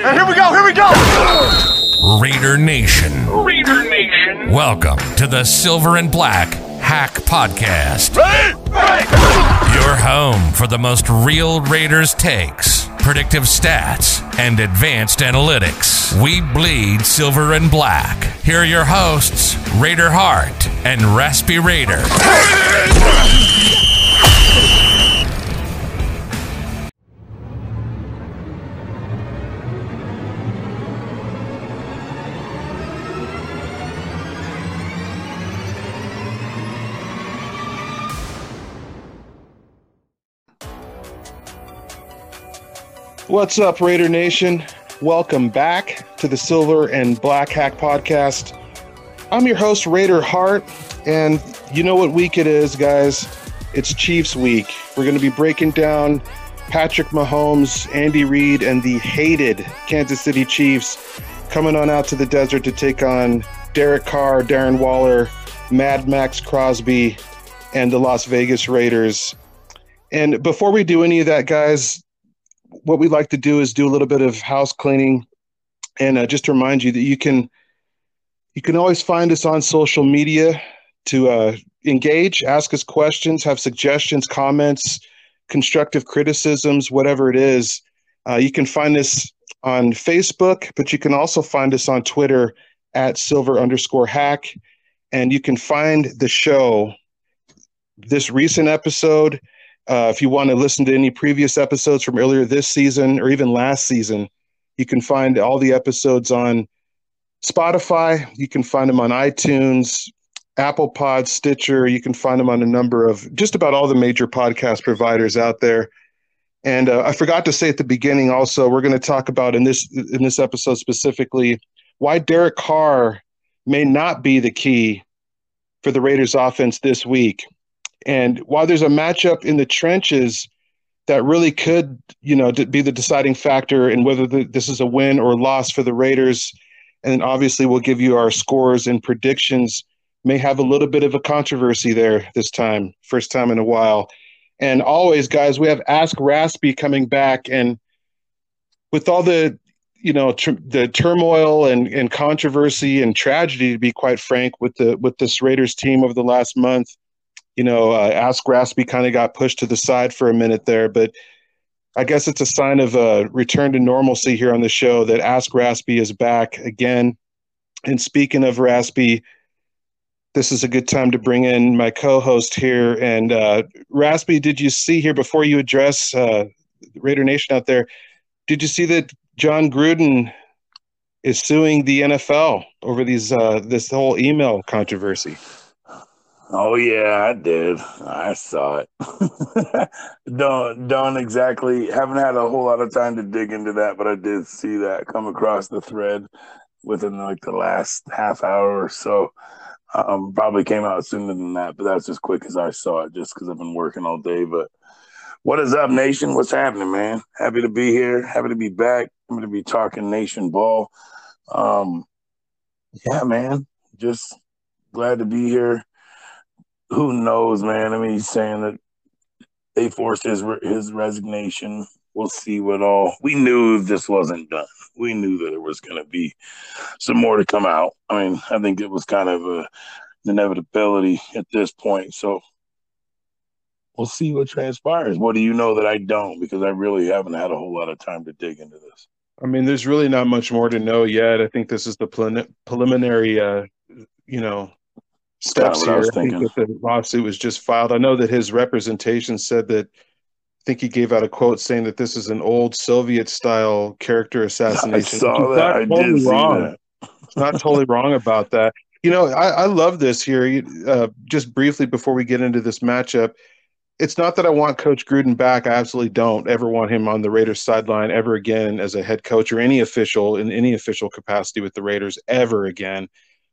And here we go, here we go! Raider Nation. Raider Nation. Welcome to the Silver and Black Hack Podcast. Ready? Ready! Your home for the most real Raiders takes, predictive stats, and advanced analytics. We bleed silver and black. Here are your hosts, Raider Hart and Raspy Raider. What's up, Raider Nation? Welcome back to the Silver and Black Hack Podcast. I'm your host, Raider Hart, and you know what week it is, guys? It's Chiefs week. We're going to be breaking down Patrick Mahomes, Andy Reid, and the hated Kansas City Chiefs coming on out to the desert to take on Derek Carr, Darren Waller, Mad Max Crosby, and the Las Vegas Raiders. And before we do any of that, guys, what we like to do is do a little bit of house cleaning, and uh, just to remind you that you can you can always find us on social media to uh, engage, ask us questions, have suggestions, comments, constructive criticisms, whatever it is. Uh, you can find us on Facebook, but you can also find us on Twitter at silver underscore hack, and you can find the show this recent episode uh, if you want to listen to any previous episodes from earlier this season or even last season, you can find all the episodes on Spotify. You can find them on iTunes, Apple Pod, Stitcher. You can find them on a number of just about all the major podcast providers out there. And uh, I forgot to say at the beginning also, we're going to talk about in this in this episode specifically why Derek Carr may not be the key for the Raiders offense this week. And while there's a matchup in the trenches that really could, you know, be the deciding factor in whether the, this is a win or loss for the Raiders, and obviously we'll give you our scores and predictions. May have a little bit of a controversy there this time, first time in a while. And always, guys, we have Ask Raspy coming back, and with all the you know tr- the turmoil and, and controversy and tragedy, to be quite frank, with the with this Raiders team over the last month, you know, uh, Ask Raspy kind of got pushed to the side for a minute there, but I guess it's a sign of a return to normalcy here on the show that Ask Raspy is back again. And speaking of Raspy, this is a good time to bring in my co-host here. And uh, Raspy, did you see here before you address uh, Raider Nation out there? Did you see that Jon Gruden is suing the NFL over these uh, this whole email controversy? Oh yeah, I did. I saw it. don't don't exactly haven't had a whole lot of time to dig into that, but I did see that come across the thread within like the last half hour or so. Um, probably came out sooner than that, but that's as quick as I saw it, just because I've been working all day. But what is up, Nation? What's happening, man? Happy to be here. Happy to be back. I'm going to be talking Nation ball. Um, yeah, man. Just glad to be here who knows, man? I mean, he's saying that they forced his his resignation. We'll see what all. We knew this wasn't done. We knew that there was going to be some more to come out. I mean, I think it was kind of a inevitability at this point. So we'll see what transpires. What do you know that I don't? Because I really haven't had a whole lot of time to dig into this. I mean, there's really not much more to know yet. I think this is the preliminary, uh, you know, steps here. I, I think that the lawsuit was just filed. I know that his representation said that. I think he gave out a quote saying that this is an old Soviet-style character assassination. I saw that. I totally did wrong. That. it's not totally wrong about that. You know, I, I love this here. Uh, just briefly before we get into this matchup, it's not that I want Coach Gruden back. I absolutely don't ever want him on the Raiders sideline ever again as a head coach or any official in any official capacity with the Raiders ever again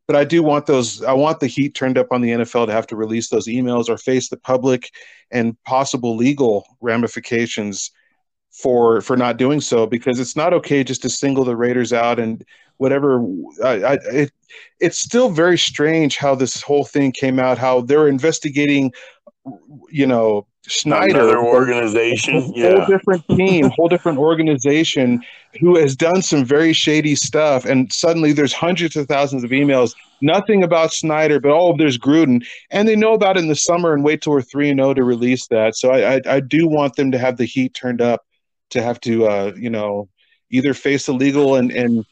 but I do want those. I want the heat turned up on the NFL to have to release those emails or face the public and possible legal ramifications for for not doing so because it's not okay just to single the Raiders out and whatever. I, I, it, it's still very strange how this whole thing came out. How they're investigating, you know, Snyder, Another organization, whole yeah. different team, whole different organization who has done some very shady stuff, and suddenly there's hundreds of thousands of emails. Nothing about Snyder, but oh, there's Gruden, and they know about it in the summer and wait till we're three and zero to release that. So I, I, I do want them to have the heat turned up to have to uh, you know either face the legal and and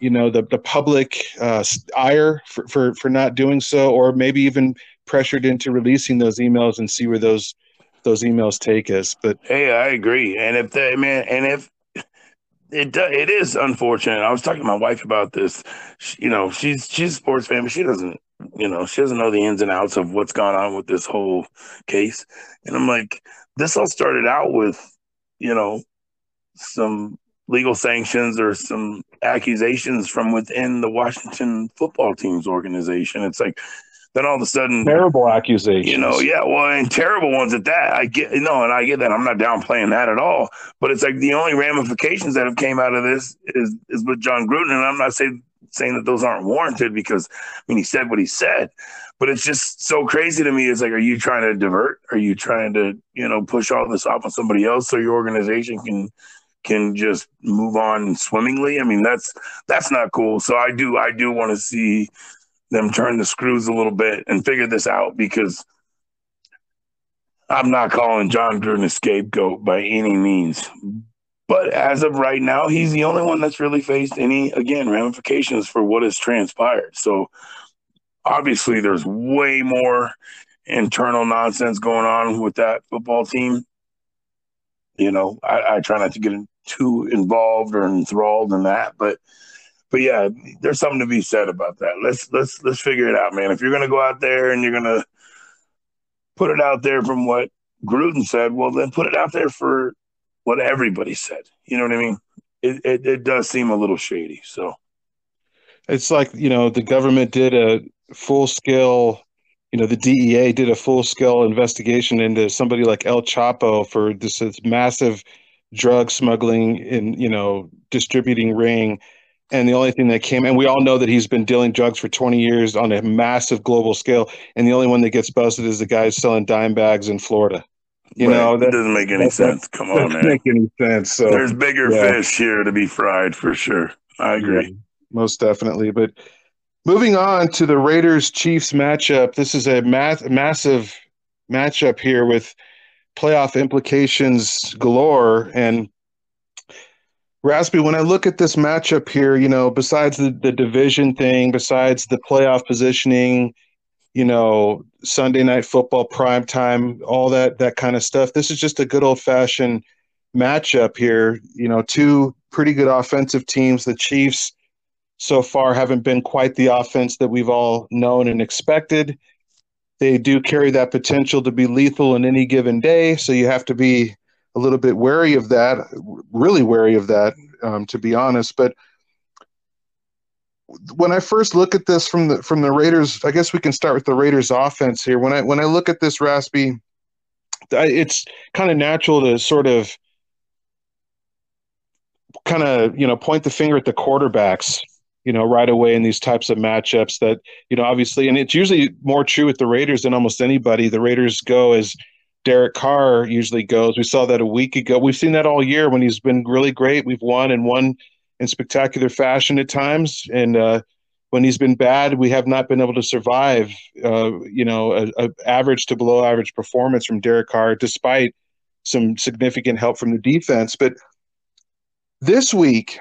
you know the the public uh, ire for, for for not doing so, or maybe even pressured into releasing those emails and see where those those emails take us. But Hey, I agree. And if that man, and if it it is unfortunate. I was talking to my wife about this. She, you know, she's she's a sports fan, but she doesn't, you know, she doesn't know the ins and outs of what's gone on with this whole case. And I'm like, this all started out with, you know, some legal sanctions or some accusations from within the Washington football team's organization. It's like then all of a sudden terrible accusations. you know, yeah, well, and terrible ones at that. I get no, and I get that. I'm not downplaying that at all. But it's like the only ramifications that have came out of this is is with Jon Gruden, and I'm not saying saying that those aren't warranted because I mean he said what he said, but it's just so crazy to me. It's like, are you trying to divert? Are you trying to you know push all this off on somebody else so your organization can can just move on swimmingly? I mean, that's that's not cool. So I do I do want to see them turn the screws a little bit and figure this out because I'm not calling Jon Gruden a scapegoat by any means. But as of right now, he's the only one that's really faced any, again, ramifications for what has transpired. So obviously, there's way more internal nonsense going on with that football team. You know, I, I try not to get too involved or enthralled in that, but but yeah, there's something to be said about that. Let's let's let's figure it out, man. If you're gonna go out there and you're gonna put it out there from what Gruden said, well then put it out there for what everybody said. You know what I mean? It it, it does seem a little shady. So it's like you know the government did a full scale you know the DEA did a full scale investigation into somebody like El Chapo for this, this massive drug smuggling and you know distributing ring and the only thing that came and we all know that he's been dealing drugs for 20 years on a massive global scale and the only one that gets busted is the guy selling dime bags in Florida you Right. know that doesn't make any sense. Come on, doesn't man. make any sense so There's bigger yeah. fish here to be fried for sure. I agree. Yeah, most definitely. But moving on to the Raiders Chiefs matchup, this is a math- massive matchup here with playoff implications galore. And Raspy, when I look at this matchup here, you know, besides the, the division thing, besides the playoff positioning, you know, Sunday night football prime time, all that that kind of stuff. This is just a good old fashioned matchup here. You know, two pretty good offensive teams. The Chiefs so far haven't been quite the offense that we've all known and expected. They do carry that potential to be lethal in any given day, so you have to be a little bit wary of that, really wary of that, um, to be honest. But when I first look at this from the from the Raiders, I guess we can start with the Raiders offense here. When I when I look at this Raspy, it's kind of natural to sort of kind of you know point the finger at the quarterbacks you know right away in these types of matchups that you know obviously and it's usually more true with the Raiders than almost anybody the Raiders go as Derek Carr usually goes. We saw that a week ago. We've seen that all year when he's been really great. We've won and won in spectacular fashion at times. And uh when he's been bad we have not been able to survive uh you know a, a average to below average performance from Derek Carr despite some significant help from the defense. But this week,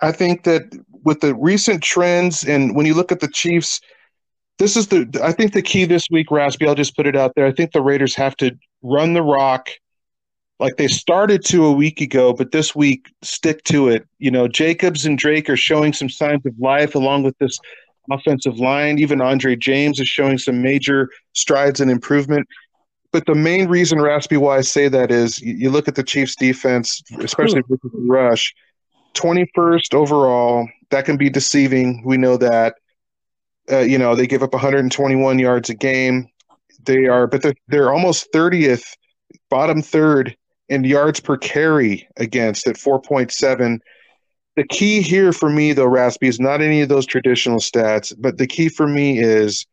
I think that with the recent trends and when you look at the Chiefs, this is the I think the key this week, Raspy. I'll just put it out there. I think the Raiders have to run the rock like they started to a week ago, but this week stick to it. You know, Jacobs and Drake are showing some signs of life along with this offensive line. Even Andre James is showing some major strides and improvement. But the main reason, Raspy, why I say that is you, you look at the Chiefs' defense, especially with the rush, 21st overall. That can be deceiving. We know that. Uh, you know, they give up 121 yards a game. They are, but they're, they're almost 30th, bottom third in yards per carry against at 4.7. The key here for me, though, Raspy, is not any of those traditional stats, but the key for me is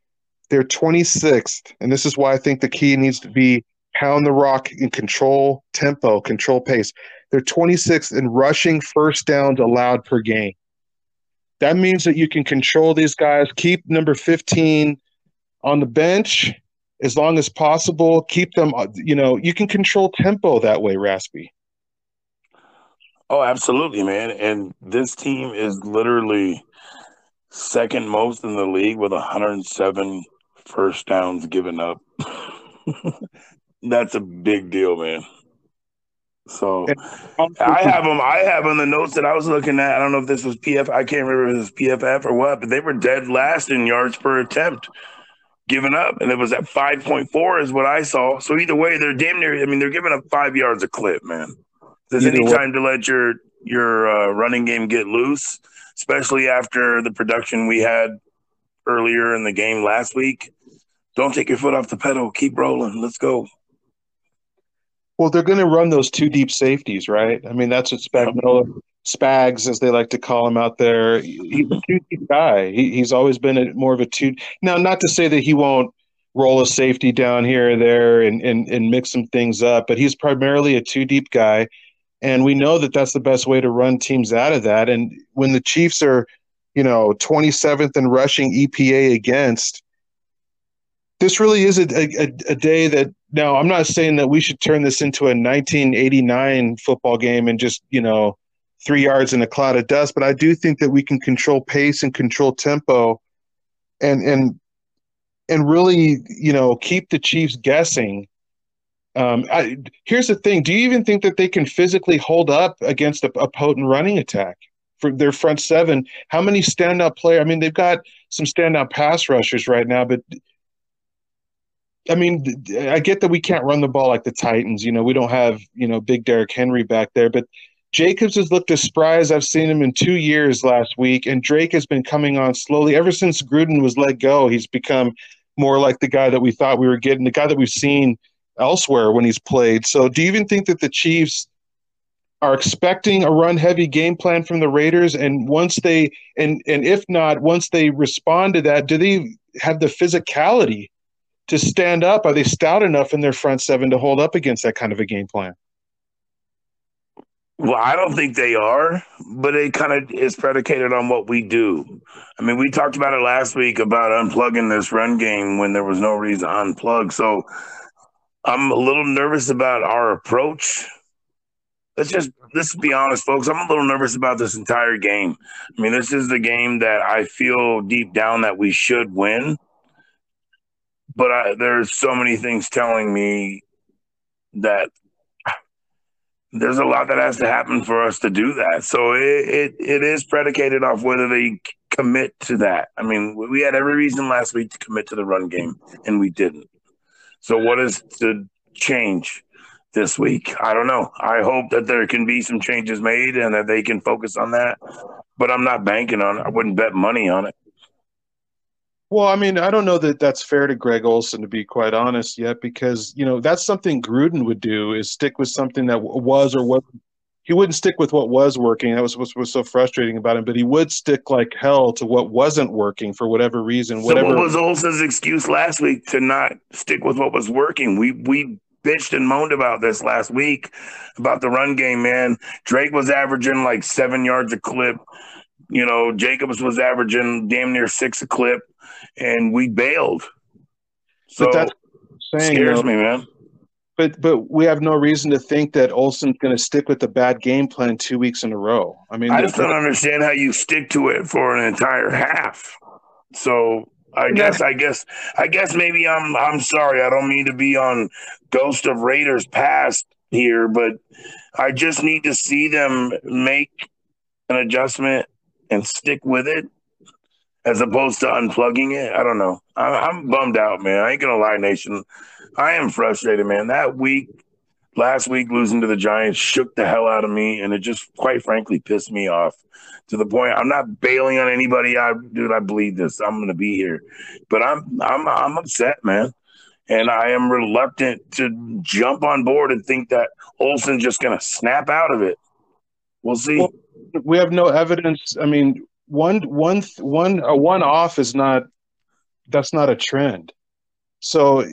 they're 26th, and this is why I think the key needs to be pound the rock and control tempo, control pace. They're 26th in rushing first downs allowed per game. That means that you can control these guys, keep number 15 on the bench as long as possible, keep them, uh, you know, you can control tempo that way, Raspy. Oh, absolutely, man. And this team is literally second most in the league with 107 first downs given up. That's a big deal, man. So I have them. I have on the notes that I was looking at. I don't know if this was PF. I can't remember if it was PFF or what, but they were dead last in yards per attempt given up, and it was at five point four is what I saw. So either way, they're damn near. I mean, they're giving up five yards a clip, man. There's any time to let your your uh, running game get loose, especially after the production we had earlier in the game last week. Don't take your foot off the pedal. Keep rolling. Let's go. Well, they're going to run those two deep safeties, right? I mean, that's what Spagnuolo, Spags, as they like to call him out there. He's a two deep guy. He, he's always been a, more of a two. Now, not to say that he won't roll a safety down here or there and, and, and mix some things up, but he's primarily a two deep guy. And we know that that's the best way to run teams out of that. And when the Chiefs are, you know, 27th in rushing EPA against, this really is a, a, a, day that now I'm not saying that we should turn this into a 1989 football game and just you know three yards in a cloud of dust, but I do think that we can control pace and control tempo, and and and really you know keep the Chiefs guessing. Um, I, here's the thing: Do you even think that they can physically hold up against a, a potent running attack? for their front seven. How many standout players? I mean, they've got some standout pass rushers right now, but I mean, I get that we can't run the ball like the Titans. You know, we don't have you know big Derrick Henry back there, but Jacobs has looked as spry as I've seen him in two years last week, and Drake has been coming on slowly ever since Gruden was let go. He's become more like the guy that we thought we were getting, the guy that we've seen elsewhere when he's played. So, do you even think that the Chiefs are expecting a run-heavy game plan from the Raiders? And once they, and and if not, once they respond to that, do they have the physicality? To stand up? Are they stout enough in their front seven to hold up against that kind of a game plan? Well, I don't think they are, but it kind of is predicated on what we do. I mean, we talked about it last week about unplugging this run game when there was no reason to unplug. So I'm a little nervous about our approach. Let's just let's be honest, folks. I'm a little nervous about this entire game. I mean, this is the game that I feel deep down that we should win but I, there's so many things telling me that there's a lot that has to happen for us to do that. So it, it, it is predicated off whether they commit to that. I mean, we had every reason last week to commit to the run game, and we didn't. So what is to change this week? I don't know. I hope that there can be some changes made and that they can focus on that. But I'm not banking on it. I wouldn't bet money on it. Well, I mean, I don't know that that's fair to Greg Olson to be quite honest yet, because you know that's something Gruden would do is stick with something that was or was. He wouldn't stick with what was working. That was what was so frustrating about him. But he would stick like hell to what wasn't working for whatever reason. Whatever. So what was Olson's excuse last week to not stick with what was working? We we bitched and moaned about this last week about the run game. Man, Drake was averaging like seven yards a clip. You know, Jacobs was averaging damn near six a clip and we bailed. So but that's saying, scares though, me, man. But but we have no reason to think that Olson's going to stick with the bad game plan two weeks in a row. I mean, I just don't understand how you stick to it for an entire half. So I guess I guess I guess maybe I'm I'm sorry. I don't mean to be on Ghost of Raiders past here, but I just need to see them make an adjustment and stick with it as opposed to unplugging it. I don't know. I, am bummed out, man. I ain't gonna lie, Nation. I am frustrated, man. That week, last week, losing to the Giants shook the hell out of me, and it just, quite frankly, pissed me off to the point I'm not bailing on anybody. I, dude, I believe this. I'm gonna be here, but I'm, I'm, I'm upset, man. And I am reluctant to jump on board and think that Olson's just to snap out of it. We'll see. Well, we have no evidence. I mean, one one one a one off is not that's not a trend. So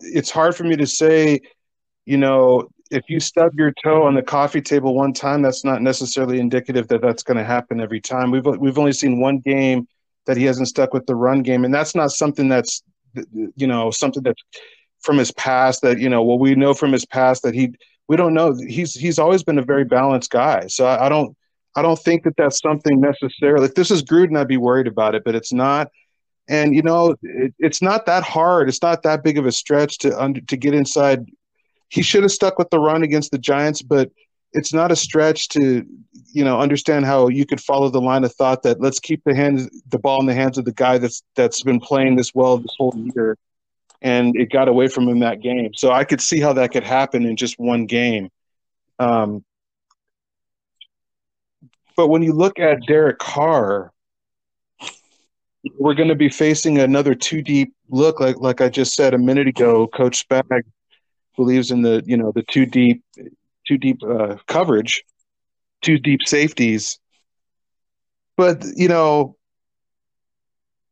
it's hard for me to say you know, if you stub your toe on the coffee table one time, that's not necessarily indicative that that's going to happen every time. We've we've only seen one game that he hasn't stuck with the run game, and that's not something that's you know something that's from his past that you know well we know from his past that he we don't know he's he's always been a very balanced guy so I, I don't I don't think that that's something necessarily if this is Gruden I'd be worried about it but it's not and you know it, it's not that hard it's not that big of a stretch to under, to get inside. He should have stuck with the run against the Giants but it's not a stretch to you know understand how you could follow the line of thought that let's keep the hands the ball in the hands of the guy that's that's been playing this well this whole year and it got away from him that game. So i could see how that could happen in just one game. Um, but when you look at derek carr we're going to be facing another two deep look like like i just said a minute ago coach spag believes in the you know the two deep two deep uh, coverage two deep safeties. But, you know,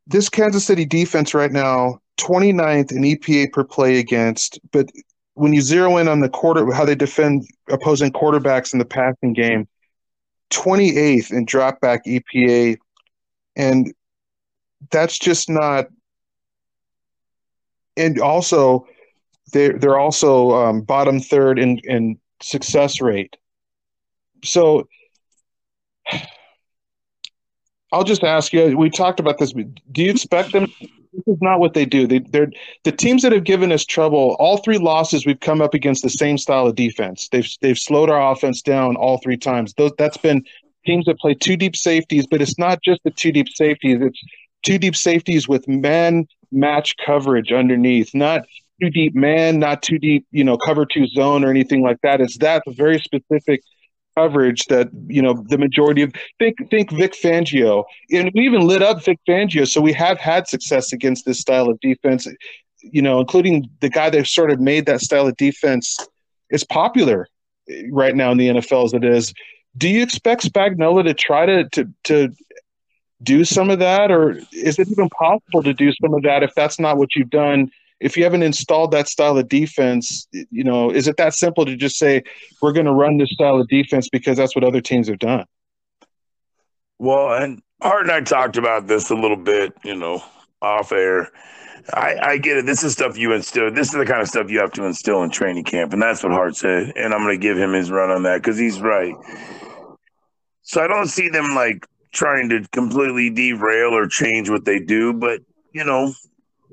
this Kansas City defense right now, 29th in EPA per play against, but when you zero in on the quarter, how they defend opposing quarterbacks in the passing game, 28th in dropback EPA. And that's just not. And also, they're, they're also um, bottom third in, in success rate so I'll just ask you. We talked about this. Do you expect them? This is not what they do. They, they're the teams that have given us trouble. All three losses, we've come up against the same style of defense. They've they've slowed our offense down all three times. Those that's been teams that play two deep safeties, but it's not just the two deep safeties. It's two deep safeties with man match coverage underneath, not too deep man, not too deep, you know, cover two zone or anything like that. It's that very specific coverage that you know the majority of think think Vic Fangio, and we even lit up Vic Fangio, so we have had success against this style of defense. You know, including the guy that sort of made that style of defense is popular right now in the NFL as it is. Do you expect Spagnuolo to try to to to do some of that, or is it even possible to do some of that if that's not what you've done? If you haven't installed that style of defense, you know, is it that simple to just say we're going to run this style of defense because that's what other teams have done? Well, and Hart and I talked about this a little bit, you know, off air. I, I get it. This is stuff you instill. This is the kind of stuff you have to instill in training camp, and that's what Hart said. And I'm going to give him his run on that because he's right. So I don't see them like trying to completely derail or change what they do, but you know,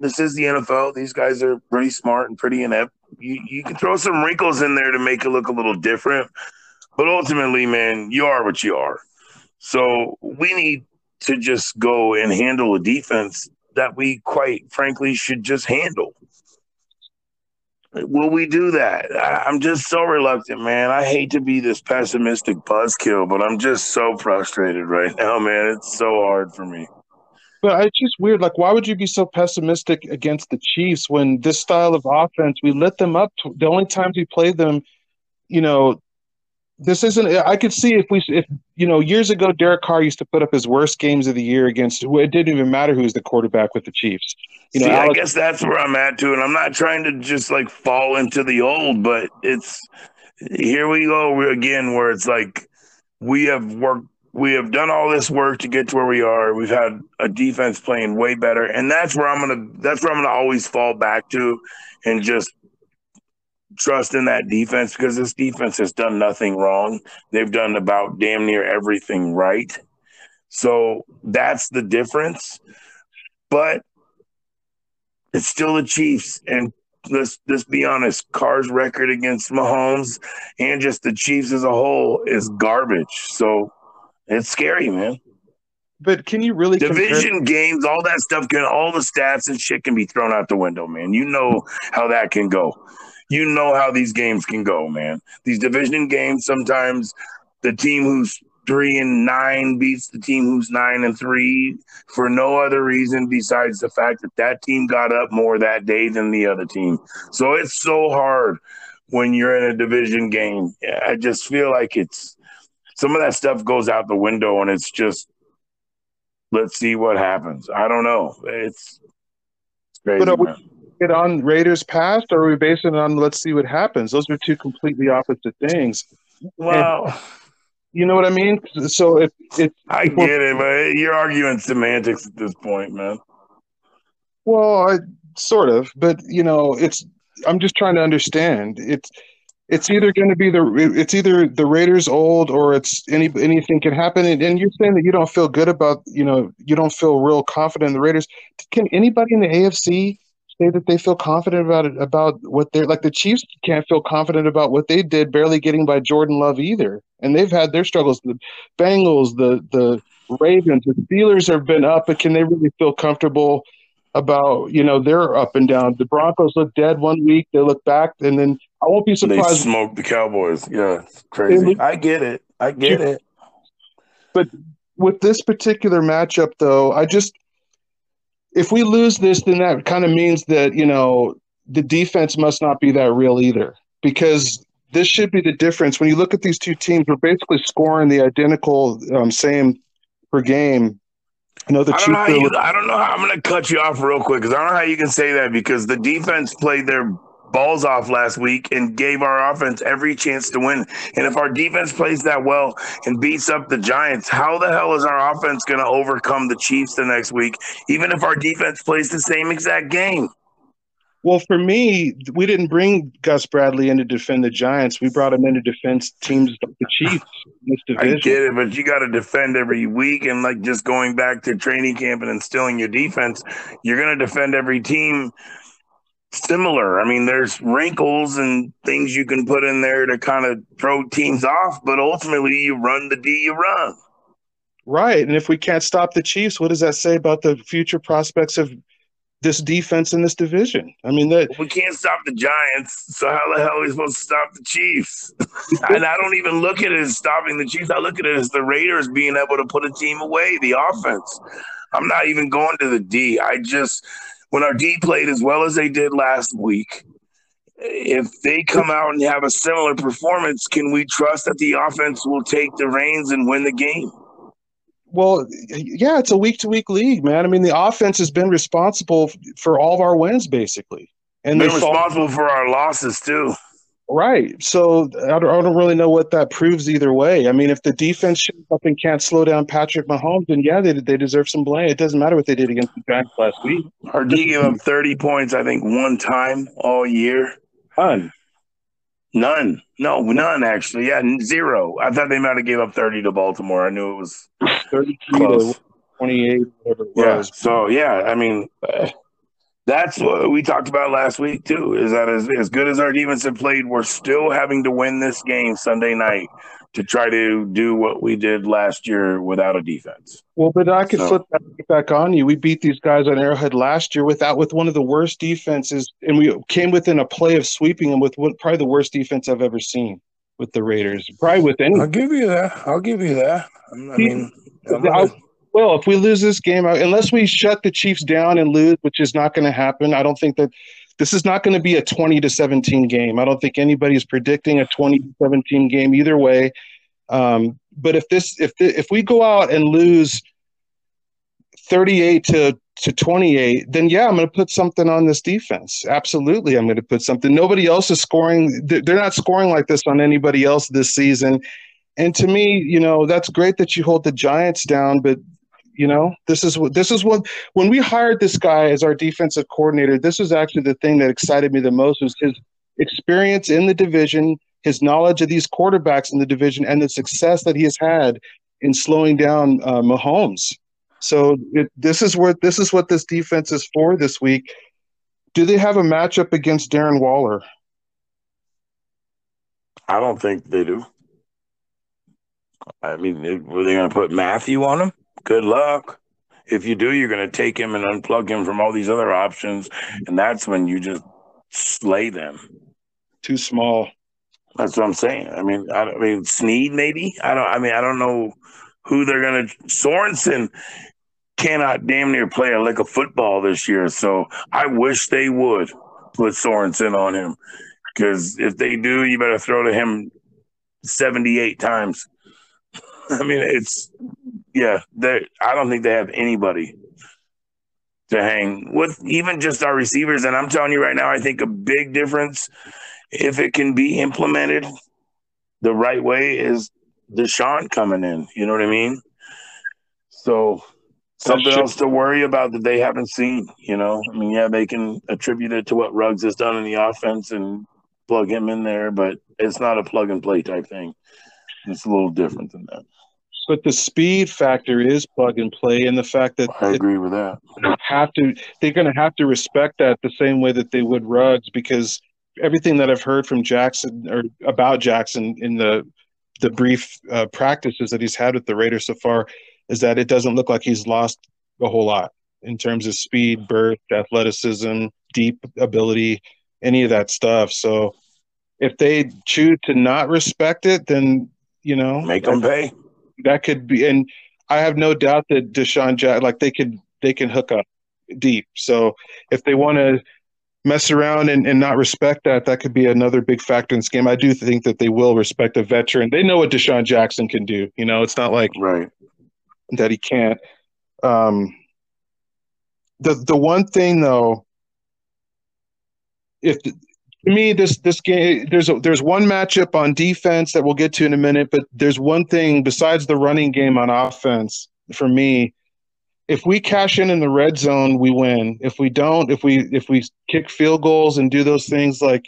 this is the NFL. These guys are pretty smart and pretty inept. You you can throw some wrinkles in there to make it look a little different, but ultimately, man, you are what you are. So we need to just go and handle a defense that we quite frankly should just handle. Will we do that? I'm just so reluctant, man. I hate to be this pessimistic buzzkill, but I'm just so frustrated right now, man. It's so hard for me. But it's just weird. Like, why would you be so pessimistic against the Chiefs when this style of offense, we lit them up? To, the only times we played them, you know, this isn't. I could see if we, if you know, years ago, Derek Carr used to put up his worst games of the year against. who It didn't even matter who was the quarterback with the Chiefs. You know, see, Alex, I guess that's where I'm at too, and I'm not trying to just like fall into the old, but it's here we go again, where it's like we have worked we have done all this work to get to where we are. We've had a defense playing way better, and that's where I'm gonna that's where I'm gonna always fall back to, and just trust in that defense because this defense has done nothing wrong. They've done about damn near everything right. So that's the difference. But it's still the Chiefs, and let's let's be honest, Carr's record against Mahomes and just the Chiefs as a whole is garbage. So it's scary, man. But can you really division compare- games, all that stuff can all the stats and shit can be thrown out the window, man. You know how that can go. You know how these games can go, man. These division games sometimes the team who's three and nine beats the team who's nine and three for no other reason besides the fact that that team got up more that day than the other team. So it's so hard when you're in a division game. I just feel like it's some of that stuff goes out the window and it's just let's see what happens. I don't know. It's, it's crazy. But are we, it on Raiders past, or are we basing it on let's see what happens? Those are two completely opposite things. Well, You know what I mean? So if it, I get it, but you're arguing semantics at this point, man. well, I sort of, but you know, it's. I'm just trying to understand. It's it's either going to be the it's either the Raiders old or it's any anything can happen. And, and you're saying that you don't feel good about you know you don't feel real confident in the Raiders. Can anybody in the AFC say that they feel confident about it about what they're like? The Chiefs can't feel confident about what they did, barely getting by Jordan Love either, and they've had their struggles. The Bengals, the the Ravens, the Steelers have been up, but can they really feel comfortable? About you know they're up and down. The Broncos look dead one week, they look back, and then I won't be They surprised smoked the Cowboys. Yeah, it's crazy. look- I get it. I get it. But with this particular matchup, though, I just if we lose this, then that kind of means that you know the defense must not be that real either, because this should be the difference when you look at these two teams. We're basically scoring the identical um, same per game. I know the I don't know. You, I don't know. How, I'm going to cut you off real quick because I don't know how you can say that because the defense played their balls off last week and gave our offense every chance to win. And if our defense plays that well and beats up the Giants, how the hell is our offense going to overcome the Chiefs the next week? Even if our defense plays the same exact game. well, for me, we didn't bring Gus Bradley in to defend the Giants. We brought him in to defend teams like the Chiefs I get it, but you got to defend every week. And like just going back to training camp and instilling your defense, you're going to defend every team similar. I mean, there's wrinkles and things you can put in there to kind of throw teams off, but ultimately you run the D you run. Right. And if we can't stop the Chiefs, what does that say about the future prospects of this defense in this division? I mean, that We can't stop the Giants, so how the hell are we supposed to stop the Chiefs? and I don't even look at it as stopping the Chiefs. I look at it as the Raiders being able to put a team away, the offense. I'm not even going to the D. I just when our D played as well as they did last week, if they come out and have a similar performance, can we trust that the offense will take the reins and win the game? well, yeah, it's a week to week league, man. I mean, the offense has been responsible for all of our wins, basically. And They're they fall, responsible for our losses too. Right. So I don't, I don't really know what that proves either way. I mean, if the defense shows up and can't slow down Patrick Mahomes, then yeah, they, they deserve some blame. It doesn't matter what they did against the Giants last week. D gave up 30 points, I think, one time all year. None. None. No, none actually. Yeah, zero. I thought they might have gave up 30 to Baltimore. I knew it was 32 close. to 28, whatever it Yeah. was. So, yeah, I mean, uh, that's what we talked about last week, too, is that as, as good as our defense have played, we're still having to win this game Sunday night to try to do what we did last year without a defense. Well, but I could So- flip that back on you. We beat these guys on Arrowhead last year without with one of the worst defenses, and we came within a play of sweeping them with what, probably the worst defense I've ever seen with the Raiders. Probably with any. I'll give you that. I'll give you that. I mean, I'm I- not- Well, if we lose this game, unless we shut the Chiefs down and lose, which is not going to happen, I don't think that this is not going to be a 20 to 17 game. I don't think anybody's predicting a 20 to 17 game either way. Um, but if this, if the, if we go out and lose 38 to to 28, then yeah, I'm going to put something on this defense. Absolutely, I'm going to put something. Nobody else is scoring. They're not scoring like this on anybody else this season. And to me, you know, that's great that you hold the Giants down, but you know, this is what this is what when we hired this guy as our defensive coordinator, this was actually the thing that excited me the most was his experience in the division, his knowledge of these quarterbacks in the division, and the success that he has had in slowing down uh, Mahomes. So it, this is what this is what this defense is for this week. Do they have a matchup against Darren Waller? I don't think they do. I mean, were they going to put Mathieu on him? Good luck. If you do, you're going to take him and unplug him from all these other options, and that's when you just slay them. Too small. That's what I'm saying. I mean, I, I mean, Sneed maybe. I don't. I mean, I don't know who they're going to. Sorensen cannot damn near play a lick of football this year, so I wish they would put Sorensen on him because if they do, you better throw to him 78 times. I mean, it's yeah. They. I don't think they have anybody to hang with even just our receivers. And I'm telling you right now, I think a big difference, if it can be implemented the right way, is DeSean coming in. You know what I mean? So something else to worry about that they haven't seen. You know, I mean, yeah, they can attribute it to what Ruggs has done in the offense and plug him in there, but it's not a plug and play type thing. It's a little different than that. But the speed factor is plug and play, and the fact that I agree with that. Have to they're going to have to respect that the same way that they would Ruggs because everything that I've heard from Jackson or about Jackson in the the brief uh, practices that he's had with the Raiders so far is that it doesn't look like he's lost a whole lot in terms of speed, burst, athleticism, deep ability, any of that stuff. So if they choose to not respect it, then you know make them pay. That could be, and I have no doubt that DeSean Jack like they could they can hook up deep. So if they want to mess around and, and not respect that, that could be another big factor in this game. I do think that they will respect a veteran. They know what DeSean Jackson can do. You know, it's not like right that he can't. Um, the the one thing though, if to me this this game there's a, there's one matchup on defense that we'll get to in a minute, but there's one thing besides the running game on offense for me. If we cash in in the red zone, we win. If we don't, if we if we kick field goals and do those things like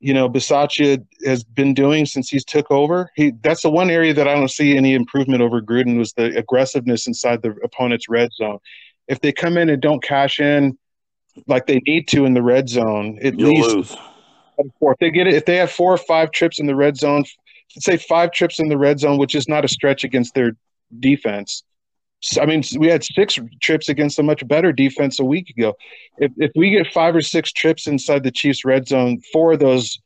you know Bisaccia has been doing since he's took over. He that's the one area that I don't see any improvement over Gruden was the aggressiveness inside the opponent's red zone. If they come in and don't cash in like they need to in the red zone, at You'll least lose. four. If they get it, if they have four or five trips in the red zone, say five trips in the red zone, which is not a stretch against their defense. So, I mean, we had six trips against a much better defense a week ago. If if we get five or six trips inside the Chiefs' red zone, four of those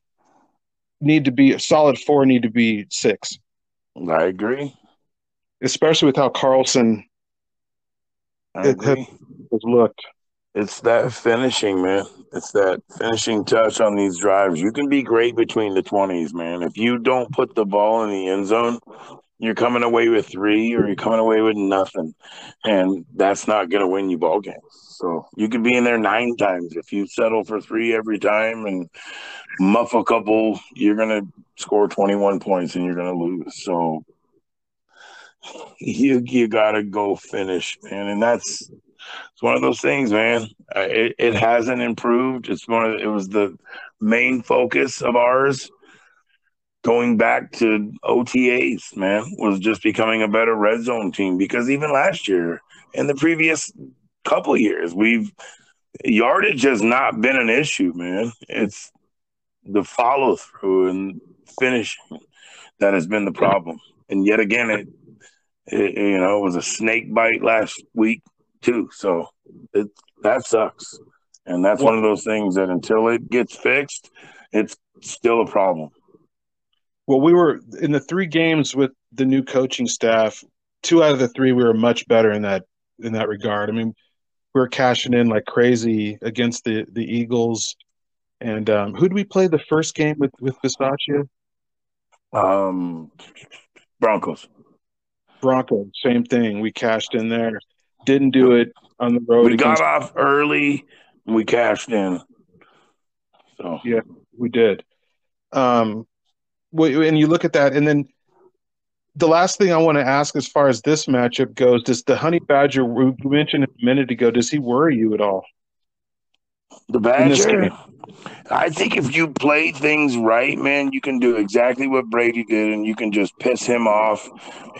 need to be a solid. Four need to be six, I agree. especially with how Carlson I agree. has looked. It's that finishing, man. It's that finishing touch on these drives. You can be great between the 20s, man. If you don't put the ball in the end zone, you're coming away with three or you're coming away with nothing. And that's not going to win you ball games. So you could be in there nine times. If you settle for three every time and muff a couple, you're going to score 21 points and you're going to lose. So you you got to go finish, man. And that's it's one of those things, man. Uh, It, it hasn't improved. It's one of it was the main focus of ours going back to OTAs, man, was just becoming a better red zone team because even last year and the previous couple years, we've yardage has not been an issue, man. It's the follow through and finishing that has been the problem. And yet again, it, it you know it was a snake bite last week too. So it that sucks. And that's one of those things that until it gets fixed, it's still a problem. Well, we were in the three games with the new coaching staff. Two out of the three, we were much better in that in that regard. I mean, we were cashing in like crazy against the the Eagles. And um, who did we play the first game with with Bisaccia? Um, Broncos. Broncos, same thing. We cashed in there. Didn't do it on the road. We got off early. and We cashed in. So Yeah. we did. Um, and you look at that, and then the last thing I want to ask, as far as this matchup goes, does the Honey Badger we mentioned a minute ago? Does he worry you at all? the Badger. I think if you play things right, man, you can do exactly what Brady did, and you can just piss him off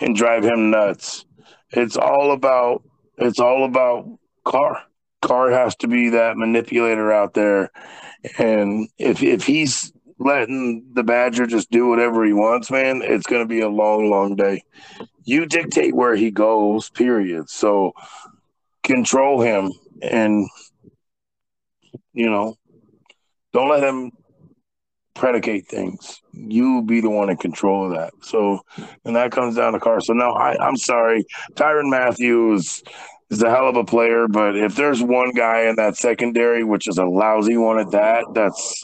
and drive him nuts. It's all about it's all about Carr. Carr has to be that manipulator out there, and if if he's letting the Badger just do whatever he wants, man, it's going to be a long, long day. You dictate where he goes, period. So control him, and you know don't let him predicate things. You be the one in control of that. So, and that comes down to Carr. So, now I, I'm sorry. Tyrann Matthews is a hell of a player, but if there's one guy in that secondary, which is a lousy one at that, that's,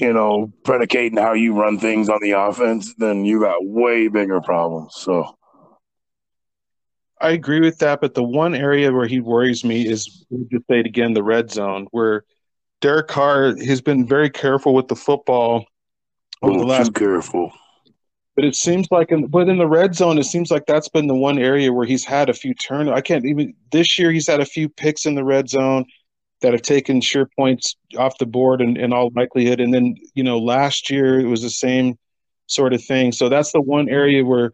you know, predicating how you run things on the offense, then you got way bigger problems. So, I agree with that, but the one area where he worries me is just say it again, the red zone, where Derek Carr he's been very careful with the football over Oh, the last too careful. But it seems like, in, but in the red zone, it seems like that's been the one area where he's had a few turn. I can't even this year. He's had a few picks in the red zone that have taken sure points off the board in, in all likelihood. And then you know, last year it was the same sort of thing. So that's the one area where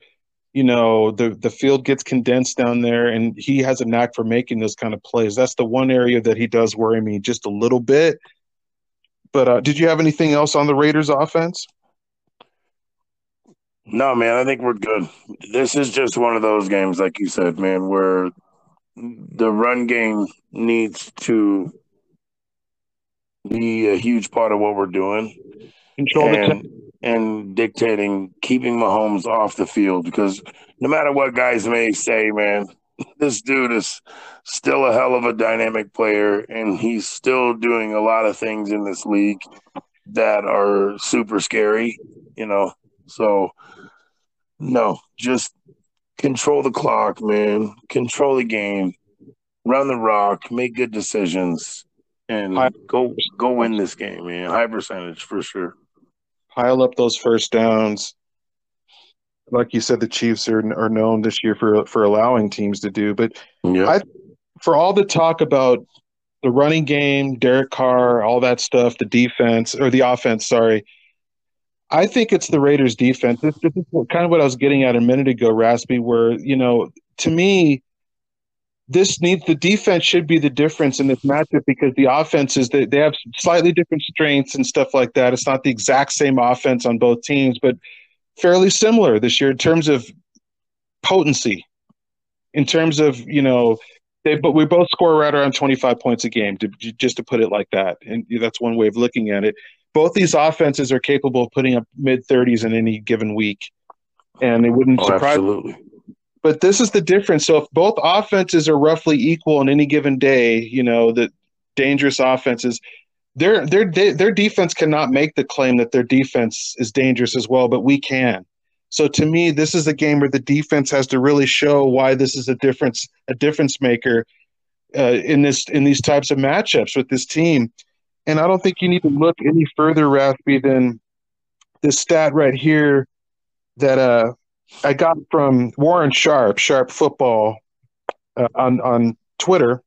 you know the the field gets condensed down there, and he has a knack for making those kind of plays. That's the one area that he does worry me just a little bit. But uh, did you have anything else on the Raiders' offense? No, man, I think we're good. This is just one of those games, like you said, man, where the run game needs to be a huge part of what we're doing Control the tempo. And, dictating keeping Mahomes off the field because no matter what guys may say, man, this dude is still a hell of a dynamic player and he's still doing a lot of things in this league that are super scary, you know. So no, just control the clock, man. Control the game. Run the rock, make good decisions and go go win this game, man. High percentage for sure. Pile up those first downs. Like you said, the Chiefs are are known this year for for allowing teams to do. But Yeah. I- for all the talk about the running game, Derek Carr, all that stuff, the defense or the offense, sorry. I think it's the Raiders defense. This, this is kind of what I was getting at a minute ago, Raspy, where, you know, to me, this needs the defense should be the difference in this matchup because the offenses they, they have slightly different strengths and stuff like that. It's not the exact same offense on both teams, but fairly similar this year in terms of potency, in terms of you know, they but we both score right around twenty five points a game, to, just to put it like that, and that's one way of looking at it. Both these offenses are capable of putting up mid thirties in any given week, and it wouldn't Oh, surprise absolutely. But this is the difference. So if both offenses are roughly equal on any given day, you know, the dangerous offenses, their their their defense cannot make the claim that their defense is dangerous as well, but we can. So to me, this is a game where the defense has to really show why this is a difference a difference maker uh, in this in these types of matchups with this team. And I don't think you need to look any further, Raspy, than this stat right here that uh I got from Warren Sharp, Sharp Football, uh, on on Twitter.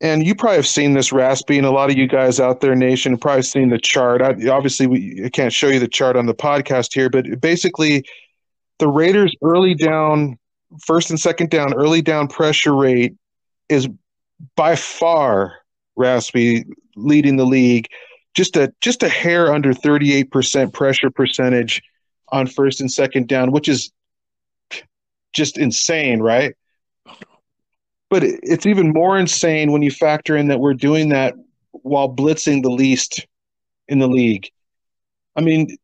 And you probably have seen this, Raspy, and a lot of you guys out there, nation, have probably seen the chart. I, obviously, we I can't show you the chart on the podcast here, but basically, the Raiders' early down, first and second down, early down pressure rate is by far, Raspy, leading the league. Just a just a hair under thirty eight percent pressure percentage on first and second down, which is just insane, right? But it's even more insane when you factor in that we're doing that while blitzing the least in the league. I mean,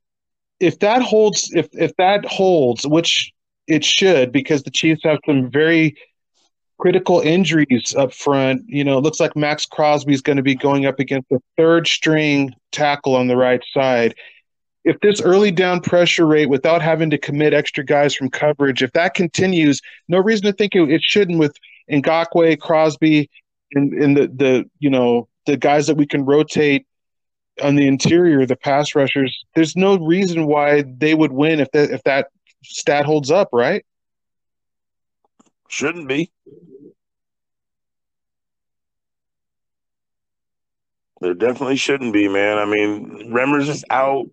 if that holds, if if that holds, which it should, because the Chiefs have some very critical injuries up front. You know, it looks like Maxx Crosby is going to be going up against the third string tackle on the right side if this early down pressure rate without having to commit extra guys from coverage, if that continues, no reason to think it, it shouldn't with Ngakoue, Crosby, and, and the, the you know the guys that we can rotate on the interior, the pass rushers. There's no reason why they would win if that if that stat holds up, right? Shouldn't be. There definitely shouldn't be, man. I mean, Remmers is out.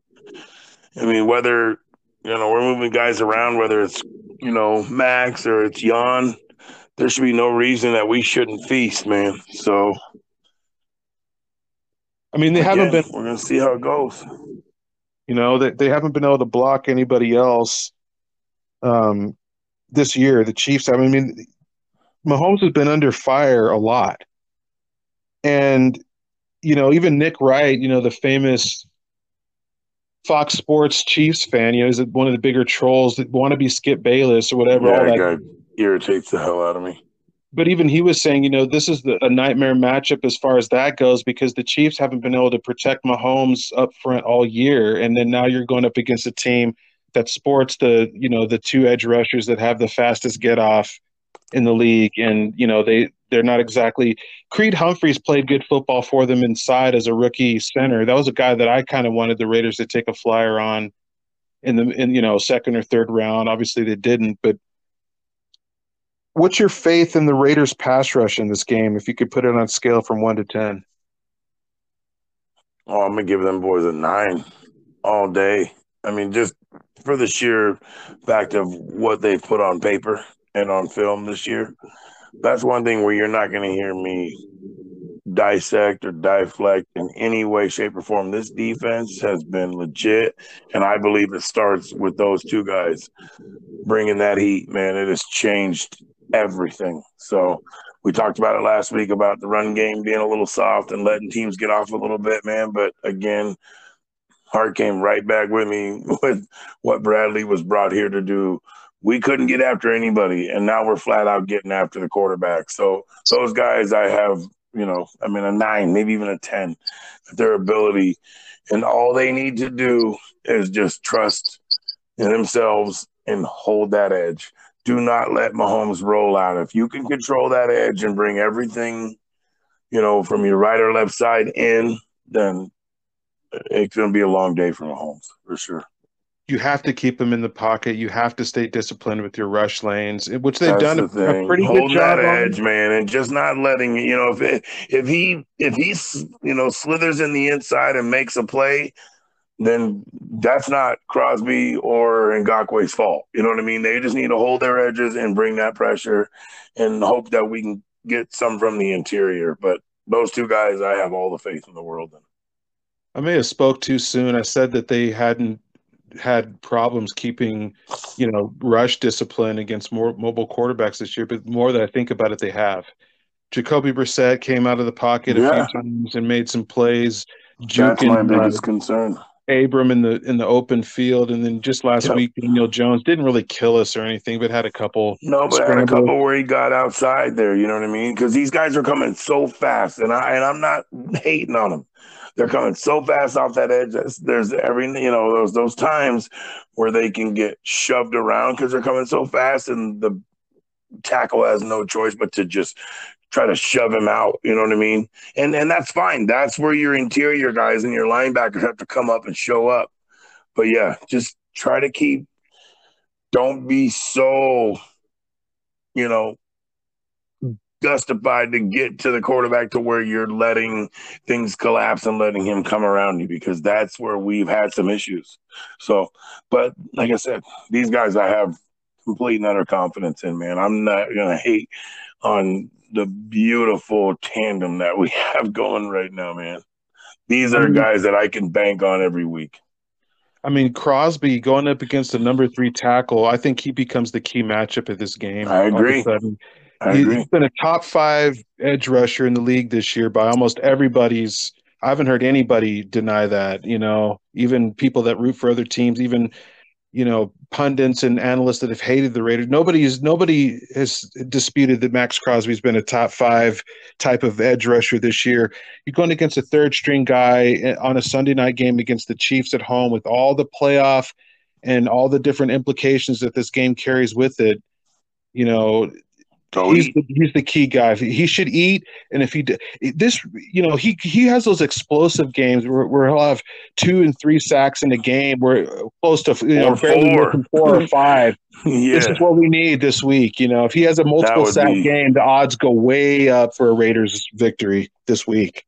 I mean, whether you know we're moving guys around, whether it's you know Maxx or it's Jan, there should be no reason that we shouldn't feast, man. So I mean, they haven't been, We're gonna see how it goes. you know, they, they haven't been able to block anybody else um, this year. The Chiefs, I mean, Mahomes has been under fire a lot. And, you know, even Nick Wright, you know, the famous Fox Sports Chiefs fan, you know, is it one of the bigger trolls that want to be Skip Bayless or whatever. Yeah, that. that guy irritates the hell out of me. But even he was saying, you know, this is the, a nightmare matchup as far as that goes because the Chiefs haven't been able to protect Mahomes up front all year, and then now you're going up against a team that sports the, you know, the two edge rushers that have the fastest get off in the league, and you know they they're not exactly. Creed Humphreys played good football for them inside as a rookie center. That was a guy that I kind of wanted the Raiders to take a flyer on in the in you know second or third round. Obviously they didn't, but what's your faith in the Raiders pass rush in this game? If you could put it on scale from one to ten. Oh, I'm gonna give them boys a nine all day. I mean, just for the sheer fact of what they put on paper and on film this year. That's one thing where you're not going to hear me dissect or deflect in any way, shape, or form. This defense has been legit, and I believe it starts with those two guys bringing that heat. Man, it has changed everything. So we talked about it last week about the run game being a little soft and letting teams get off a little bit, man. But again, Hart came right back with me with what Bradley was brought here to do. We couldn't get after anybody, and now we're flat out getting after the quarterback. So those guys, I have, you know, I mean, a nine, maybe even a ten, their ability, and all they need to do is just trust in themselves and hold that edge. Do not let Mahomes roll out. If you can control that edge and bring everything, you know, from your right or left side in, then it's going to be a long day for Mahomes for sure. You have to keep them in the pocket. You have to stay disciplined with your rush lanes, eh, which they've That's done the a, a pretty Holding good job Hold that on. edge, man, and just not letting you know if it, if he if he's you know slithers in the inside and makes a play, then that's not Crosby or Ngakoue's fault. You know what I mean? They just need to hold their edges and bring that pressure, and hope that we can get some from the interior. But those two guys, I have all the faith in the world in. I may have spoke too soon. I said that they hadn't had problems keeping, you know, rush discipline against more mobile quarterbacks this year. But more that I think about it, they have. Jacoby Brissett came out of the pocket Yeah. a few times and made some plays. That's my Juking, uh, biggest concern. Abram in the in the open field, and then just last Yep. week, Daniel Jones didn't really kill us or anything, but had a couple. No, but had a couple where he got outside there. You know what I mean? Because these guys are coming so fast, and I and I'm not hating on them. They're coming so fast off that edge. There's, there's every you know those those times where they can get shoved around because they're coming so fast, and the tackle has no choice but to just try to shove him out. You know what I mean? And and that's fine. That's where your interior guys and your linebackers have to come up and show up. But yeah, just try to keep. Don't be so, you know, justified to get to the quarterback to where you're letting things collapse and letting him come around you because that's where we've had some issues. So, but like I said, these guys I have complete and utter confidence in, man. I'm not gonna hate on the beautiful tandem that we have going right now, man. These are guys that I can bank on every week. I mean, Crosby going up against the number three tackle, I think he becomes the key matchup of this game. I all of a agree. I He- agree. He's been a top five edge rusher in the league this year by almost everybody's. I haven't heard anybody deny that. You know, even people that root for other teams, even you know pundits and analysts that have hated the Raiders. Nobody Nobody's nobody has disputed that Maxx Crosby's been a top five type of edge rusher this year. You're going against a third string guy on a Sunday night game against the Chiefs at home with all the playoff and all the different implications that this game carries with it. You know, Go he's eat. the, he's the key guy. He should eat, and if he d- this, you know, he he has those explosive games where, where he'll have two and three sacks in a game, where close to you know four. four or five. yeah. This is what we need this week. You know, if he has a multiple sack be- game, the odds go way up for a Raiders victory this week.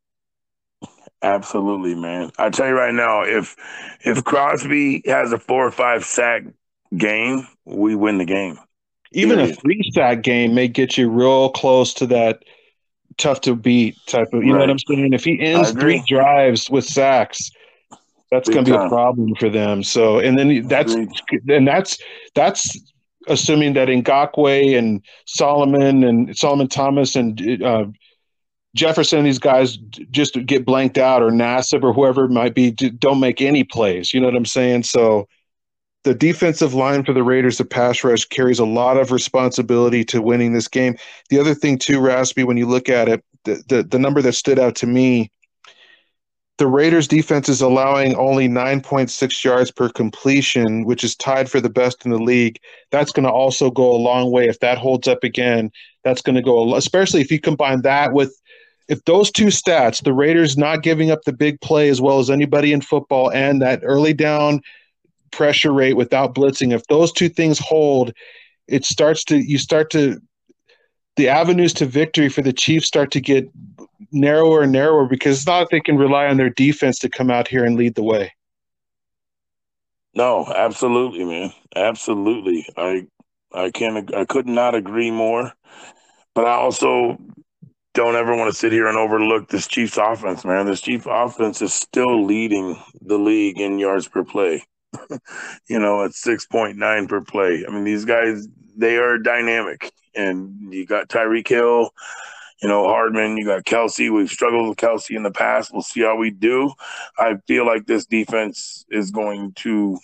Absolutely, man. I tell you right now, if if Crosby has a four or five sack game, we win the game. Even a three sack game may get you real close to that tough to beat type of. You know what I'm saying? If he ends three drives with sacks, that's going to be a problem for them. So, and then that's and that's that's assuming that Ngakoue and Solomon and Solomon Thomas and uh, Jefferson, these guys just get blanked out, or Nassib or whoever it might be, don't make any plays. You know what I'm saying? So the defensive line for the Raiders, the pass rush, carries a lot of responsibility to winning this game. The other thing too, Raspy, when you look at it, the the, the number that stood out to me. the Raiders defense is allowing only 9.6 yards per completion, which is tied for the best in the league. That's going to also go a long way if that holds up again. That's going to go especially if you combine that with if those two stats, the Raiders not giving up the big play as well as anybody in football and that early down pressure rate without blitzing, if those two things hold, it starts to you start to the avenues to victory for the Chiefs start to get narrower and narrower because it's not they can rely on their defense to come out here and lead the way. No, absolutely, man. Absolutely. I I can't I could not agree more. But I also don't ever want to sit here and overlook this Chiefs offense, man. This Chiefs offense is still leading the league in yards per play. you know, at 6.9 per play. I mean, these guys, they are dynamic. And you got Tyreek Hill, you know, Hardman, you got Kelce. We've struggled with Kelce in the past. We'll see how we do. I feel like this defense is going to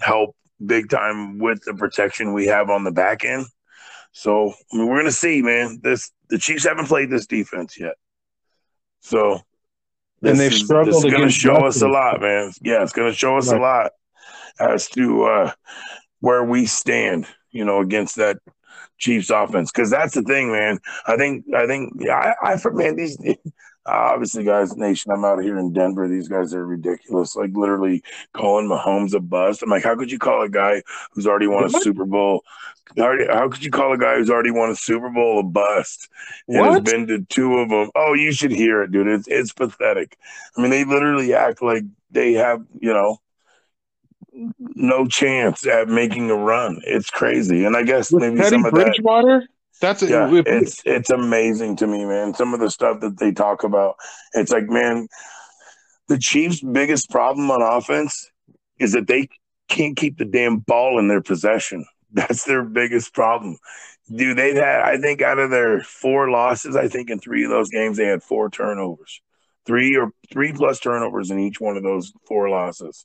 help big time with the protection we have on the back end. So I mean, we're gonna see, man. This the Chiefs haven't played this defense yet, so this and they've is, struggled. Is going to show us a lot, man. Yeah, it's going to show us right. a lot as to uh, where we stand, you know, against that Chiefs offense because that's the thing, man. I think I think yeah, I, I man these obviously guys nation. I'm out here in Denver. These guys are ridiculous. Like literally calling Mahomes a bust. I'm like, how could you call a guy who's already won a Super Bowl? How could you call a guy who's already won a Super Bowl a bust and what? has been to two of them? Oh, you should hear it, dude. It's it's pathetic. I mean, they literally act like they have you know no chance at making a run. It's crazy, and I guess With maybe Teddy some of Bridgewater. That, that's a, yeah, it's it's amazing to me, man. Some of the stuff that they talk about, it's like, man, the Chiefs' biggest problem on offense is that they can't keep the damn ball in their possession. That's their biggest problem. Dude, they've had, I think, out of their four losses, I think in three of those games they had four turnovers, three or three plus turnovers in each one of those four losses.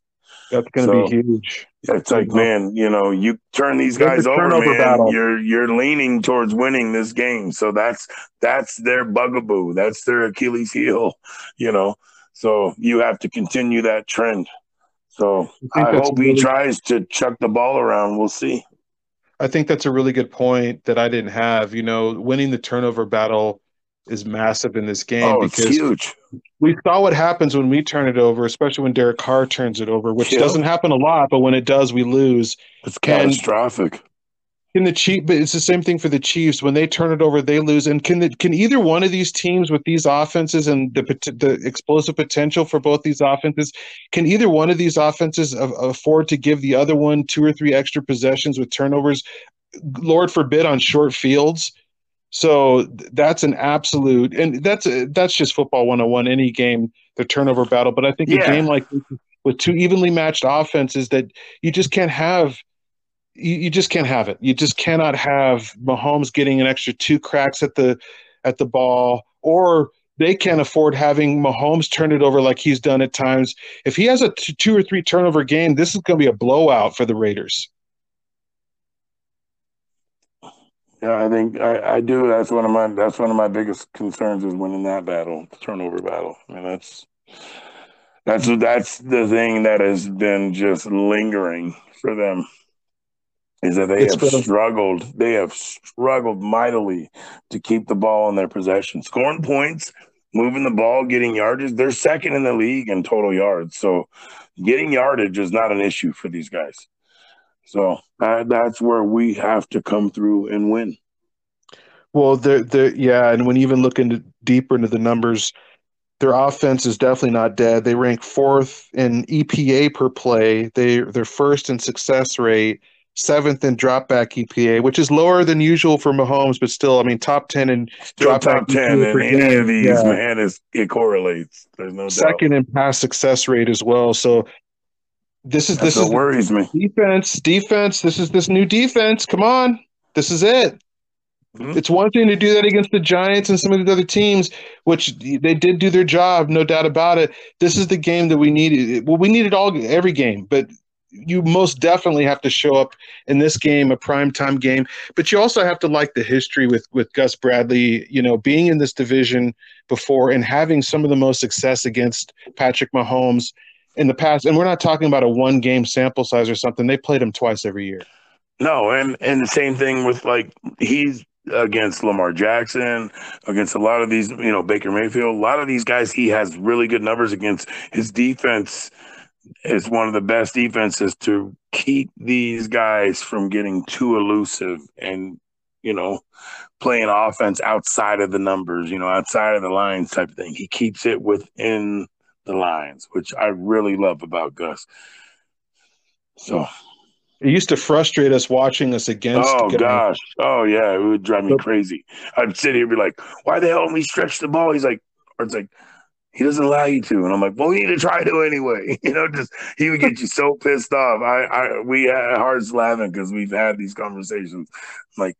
That's going to so, be huge. It's like, man, you know, you turn these guys over, man. Battle. You're you're leaning towards winning this game, so that's that's their bugaboo. That's their Achilles heel, you know. So you have to continue that trend. So I, I hope really, he tries to chuck the ball around. We'll see. I think that's a really good point that I didn't have. You know, winning the turnover battle is massive in this game oh, because huge. we saw what happens when we turn it over, especially when Derek Carr turns it over, which yeah. doesn't happen a lot, but when it does, we lose. It's catastrophic. In the Chief, but it's the same thing for the Chiefs. When they turn it over, they lose. And can the, can either one of these teams with these offenses and the the explosive potential for both these offenses, can either one of these offenses afford to give the other one two or three extra possessions with turnovers? Lord forbid on short fields so that's an absolute, and that's uh, that's just football 101. Any game, the turnover battle. But I think yeah. a game like with two evenly matched offenses that you just can't have. You, you just can't have it. You just cannot have Mahomes getting an extra two cracks at the at the ball, or they can't afford having Mahomes turn it over like he's done at times. If he has a t- two or three turnover game, this is going to be a blowout for the Raiders. Yeah, I think I, I do. That's one of my that's one of my biggest concerns is winning that battle, the turnover battle. I mean, that's that's that's the thing that has been just lingering for them is that they it's have struggled. They have struggled mightily to keep the ball in their possession, scoring points, moving the ball, getting yardage. They're second in the league in total yards, so getting yardage is not an issue for these guys. So uh, that's where we have to come through and win. Well, they're, they're, yeah, and when you even look into deeper into the numbers, their offense is definitely not dead. They rank fourth in EPA per play. They they're first in success rate, seventh in dropback EPA, which is lower than usual for Mahomes, but still, I mean, top ten in still top ten in any of these. Yeah. Man, is it correlates. There's no second doubt. in pass success rate as well. So this is That's this is worries me. Defense, defense. This is this new defense. Come on, this is it. Mm-hmm. It's one thing to do that against the Giants and some of the other teams, which they did do their job, no doubt about it. This is the game that we needed. Well, we needed all every game, but you most definitely have to show up in this game, a primetime game, but you also have to like the history with with Gus Bradley, you know, being in this division before and having some of the most success against Patrick Mahomes in the past. And we're not talking about a one game sample size or something. They played him twice every year. No, and and the same thing with like he's against Lamar Jackson, against a lot of these, you know, Baker Mayfield, a lot of these guys he has really good numbers against. His defense is one of the best defenses to keep these guys from getting too elusive and, you know, playing offense outside of the numbers, you know, outside of the lines type of thing. He keeps it within the lines, which I really love about Gus. So it used to frustrate us watching us against. Oh gosh, oh yeah, it would drive me crazy. I'd sit here and be like, "Why the hell don't we stretch the ball?" He's like, or it's like, he doesn't allow you to, and I'm like, "Well, we need to try to anyway." You know, just he would get you so pissed off. I, I, we had hearts laughing because we've had these conversations. I'm like,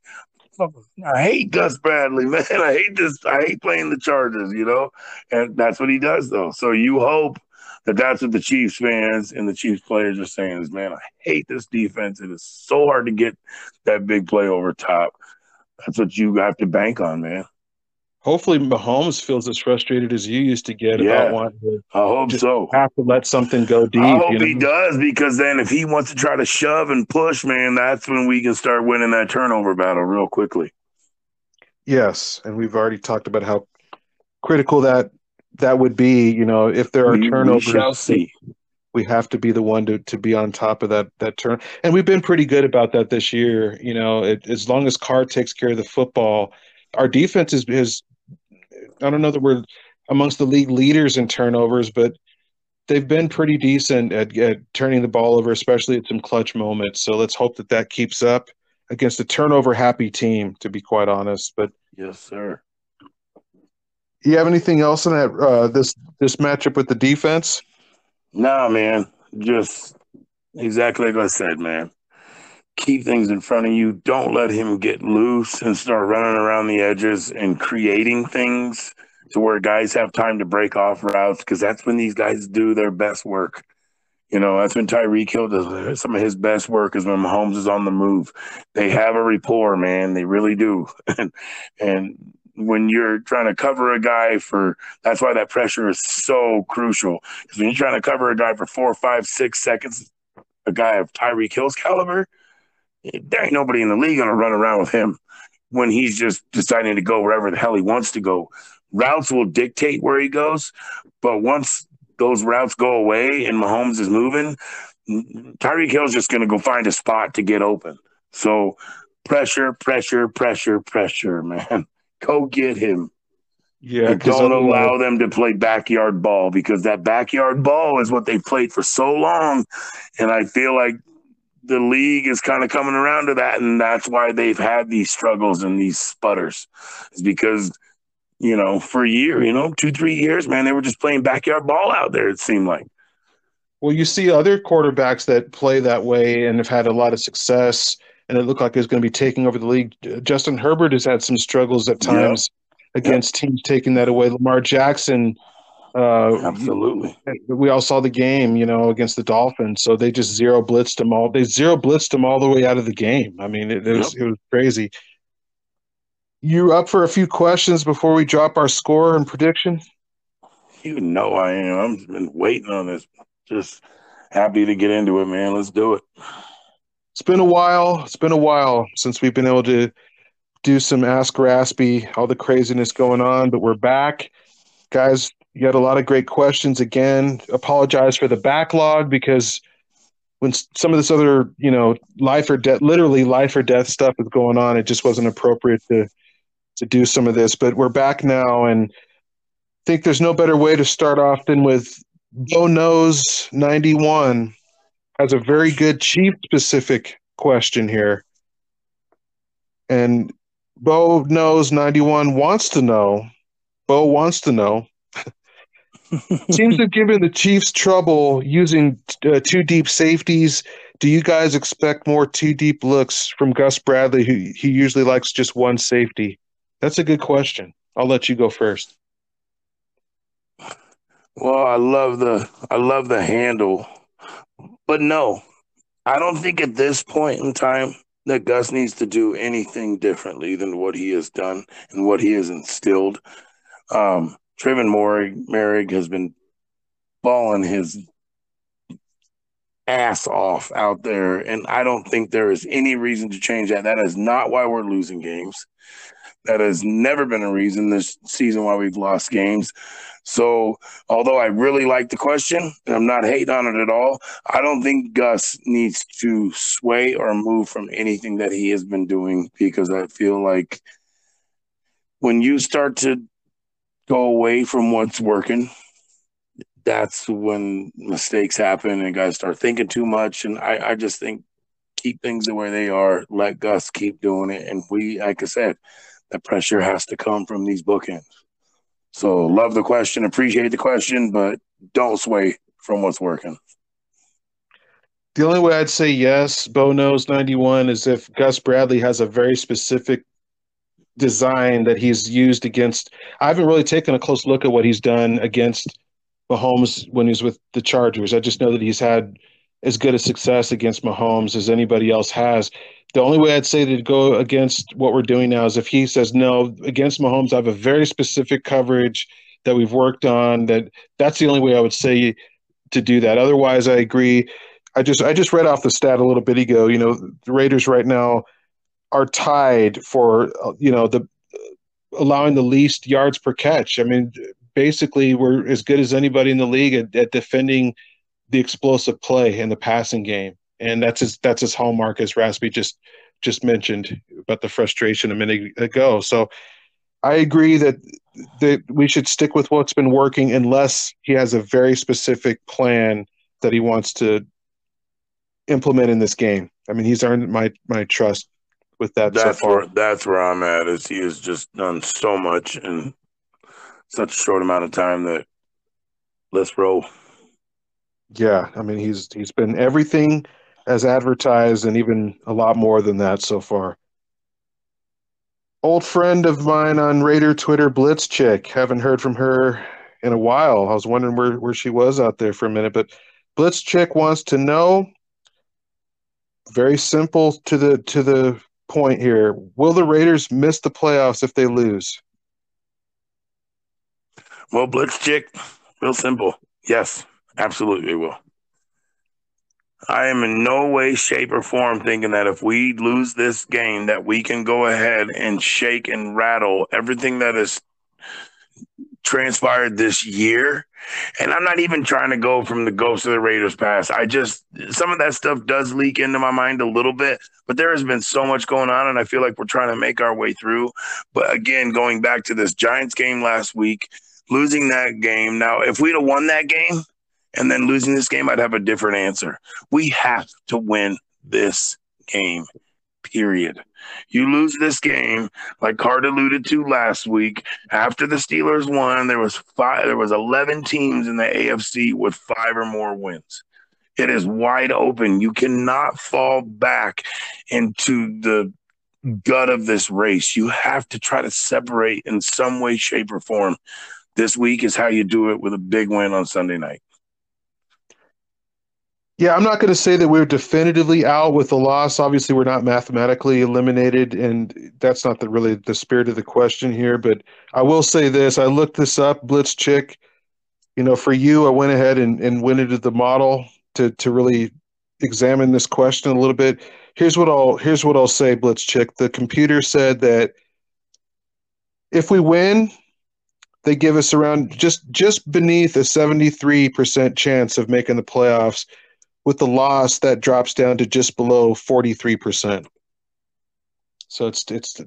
I hate Gus Bradley, man. I hate this. I hate playing the Chargers, you know, and that's what he does, though. So you hope that that's what the Chiefs fans and the Chiefs players are saying is, man, I hate this defense. It is so hard to get that big play over top. That's what you have to bank on, man. Hopefully, Mahomes feels as frustrated as you used to get yeah, about wanting to. I hope so. Have to let something go deep. I hope you know? he does because then if he wants to try to shove and push, man, that's when we can start winning that turnover battle real quickly. Yes, and we've already talked about how critical that that would be, you know, if there are we, turnovers, we shall see. We have to be the one to, to be on top of that that turn, and we've been pretty good about that this year. You know, it, as long as Carr takes care of the football, our defense is, is I don't know that we're amongst the league leaders in turnovers, but they've been pretty decent at, at turning the ball over, especially at some clutch moments. So let's hope that that keeps up against a turnover happy team. To be quite honest, but yes, sir you have anything else in that uh, this this matchup with the defense? Nah, man. Just exactly like I said, man. Keep things in front of you. Don't let him get loose and start running around the edges and creating things to where guys have time to break off routes because that's when these guys do their best work. You know, that's when Tyreek Hill does some of his best work is when Mahomes is on the move. They have a rapport, man. They really do. and and when you're trying to cover a guy for that's why that pressure is so crucial. Because when you're trying to cover a guy for four, five, six seconds, a guy of Tyreek Hill's caliber, there ain't nobody in the league gonna run around with him when he's just deciding to go wherever the hell he wants to go. Routes will dictate where he goes, but once those routes go away and Mahomes is moving, Tyreek Hill's just gonna go find a spot to get open. So pressure, pressure, pressure, pressure, man. Go get him. Yeah, don't allow them to play backyard ball because that backyard ball is what they played for so long, and I feel like the league is kind of coming around to that, and that's why they've had these struggles and these sputters. Is because you know for a year, you know, two three years, man, they were just playing backyard ball out there. It seemed like. Well, you see other quarterbacks that play that way and have had a lot of success and it looked like it was going to be taking over the league. Justin Herbert has had some struggles at times against teams taking that away. Lamar Jackson, uh, absolutely. We all saw the game, you know, against the Dolphins. So they just zero blitzed them all. They zero blitzed them all the way out of the game. I mean, it, it was it was crazy. You up for a few questions before we drop our score and prediction? You know I am. I've been waiting on this. Just happy to get into it, man. Let's do it it's been a while. It's been a while since we've been able to do some Ask Raspy, all the craziness going on, but we're back. Guys, you had a lot of great questions again. Apologize for the backlog because when some of this other, you know, life or death, literally life or death stuff is going on, it just wasn't appropriate to to do some of this. But we're back now, and I think there's no better way to start off than with Bo Knows 91 has a very good chief specific question here. And Bo knows 91 wants to know. Bo wants to know. Seems to have given the Chiefs trouble using uh, two deep safeties. Do you guys expect more two deep looks from Gus Bradley, who he usually likes just one safety? That's a good question. I'll let you go first. Well, I love the I love the handle but no, I don't think at this point in time that Gus needs to do anything differently than what he has done and what he has instilled. Um, Trevon Moehrig has been balling his ass off out there, and I don't think there is any reason to change that. That is not why we're losing games. That has never been a reason this season why we've lost games. So, although I really like the question and I'm not hating on it at all, I don't think Gus needs to sway or move from anything that he has been doing because I feel like when you start to go away from what's working, that's when mistakes happen and guys start thinking too much. And I, I just think keep things the way they are, let Gus keep doing it. And we, like I said, the pressure has to come from these bookends. So love the question, appreciate the question, but don't sway from what's working. The only way I'd say yes, Bo knows 91, is if Gus Bradley has a very specific design that he's used against. I haven't really taken a close look at what he's done against Mahomes when he was with the Chargers. I just know that he's had as good a success against Mahomes as anybody else has. The only way I'd say to go against what we're doing now is if he says no against Mahomes. I have a very specific coverage that we've worked on. That that's the only way I would say to do that. Otherwise, I agree. I just I just read off the stat a little bit ago. You know, the Raiders right now are tied for uh, you know the allowing the least yards per catch. I mean, basically, we're as good as anybody in the league at, at defending the explosive play in the passing game and that's his that's his hallmark as Raspy just just mentioned about the frustration a minute ago. So I agree that that we should stick with what's been working unless he has a very specific plan that he wants to implement in this game. I mean, he's earned my my trust with that. That's so where that's where I'm at. Is he has just done so much in such a short amount of time that let's roll. Yeah, I mean he's he's been everything as advertised and even a lot more than that so far. Old friend of mine on Raider Twitter, Blitz Chick. Haven't heard from her in a while. I was wondering where, where she was out there for a minute, but Blitz Chick wants to know very simple to the to the point here. Will the Raiders miss the playoffs if they lose? Well, Blitz Chick, real simple. Yes, absolutely will. I am in no way, shape, or form thinking that if we lose this game, that we can go ahead and shake and rattle everything that has transpired this year. And I'm not even trying to go from the ghost of the Raiders past. I just some of that stuff does leak into my mind a little bit, but there has been so much going on, and I feel like we're trying to make our way through. But again, going back to this Giants game last week, losing that game. Now, if we'd have won that game, and then losing this game, I'd have a different answer. We have to win this game, period. You lose this game, like Card alluded to last week, after the Steelers won, there was five there was 11 teams in the AFC with five or more wins. It is wide open. You cannot fall back into the gut of this race. You have to try to separate in some way, shape, or form. This week is how you do it with a big win on Sunday night. Yeah, I'm not going to say that we're definitively out with the loss. Obviously, we're not mathematically eliminated, and that's not the really the spirit of the question here. But I will say this: I looked this up, Blitz Chick. You know, for you, I went ahead and, and went into the model to to really examine this question a little bit. Here's what I'll here's what I'll say, Blitz Chick. The computer said that if we win, they give us around just just beneath a 73% chance of making the playoffs with the loss, that drops down to just below 43%. So it's it's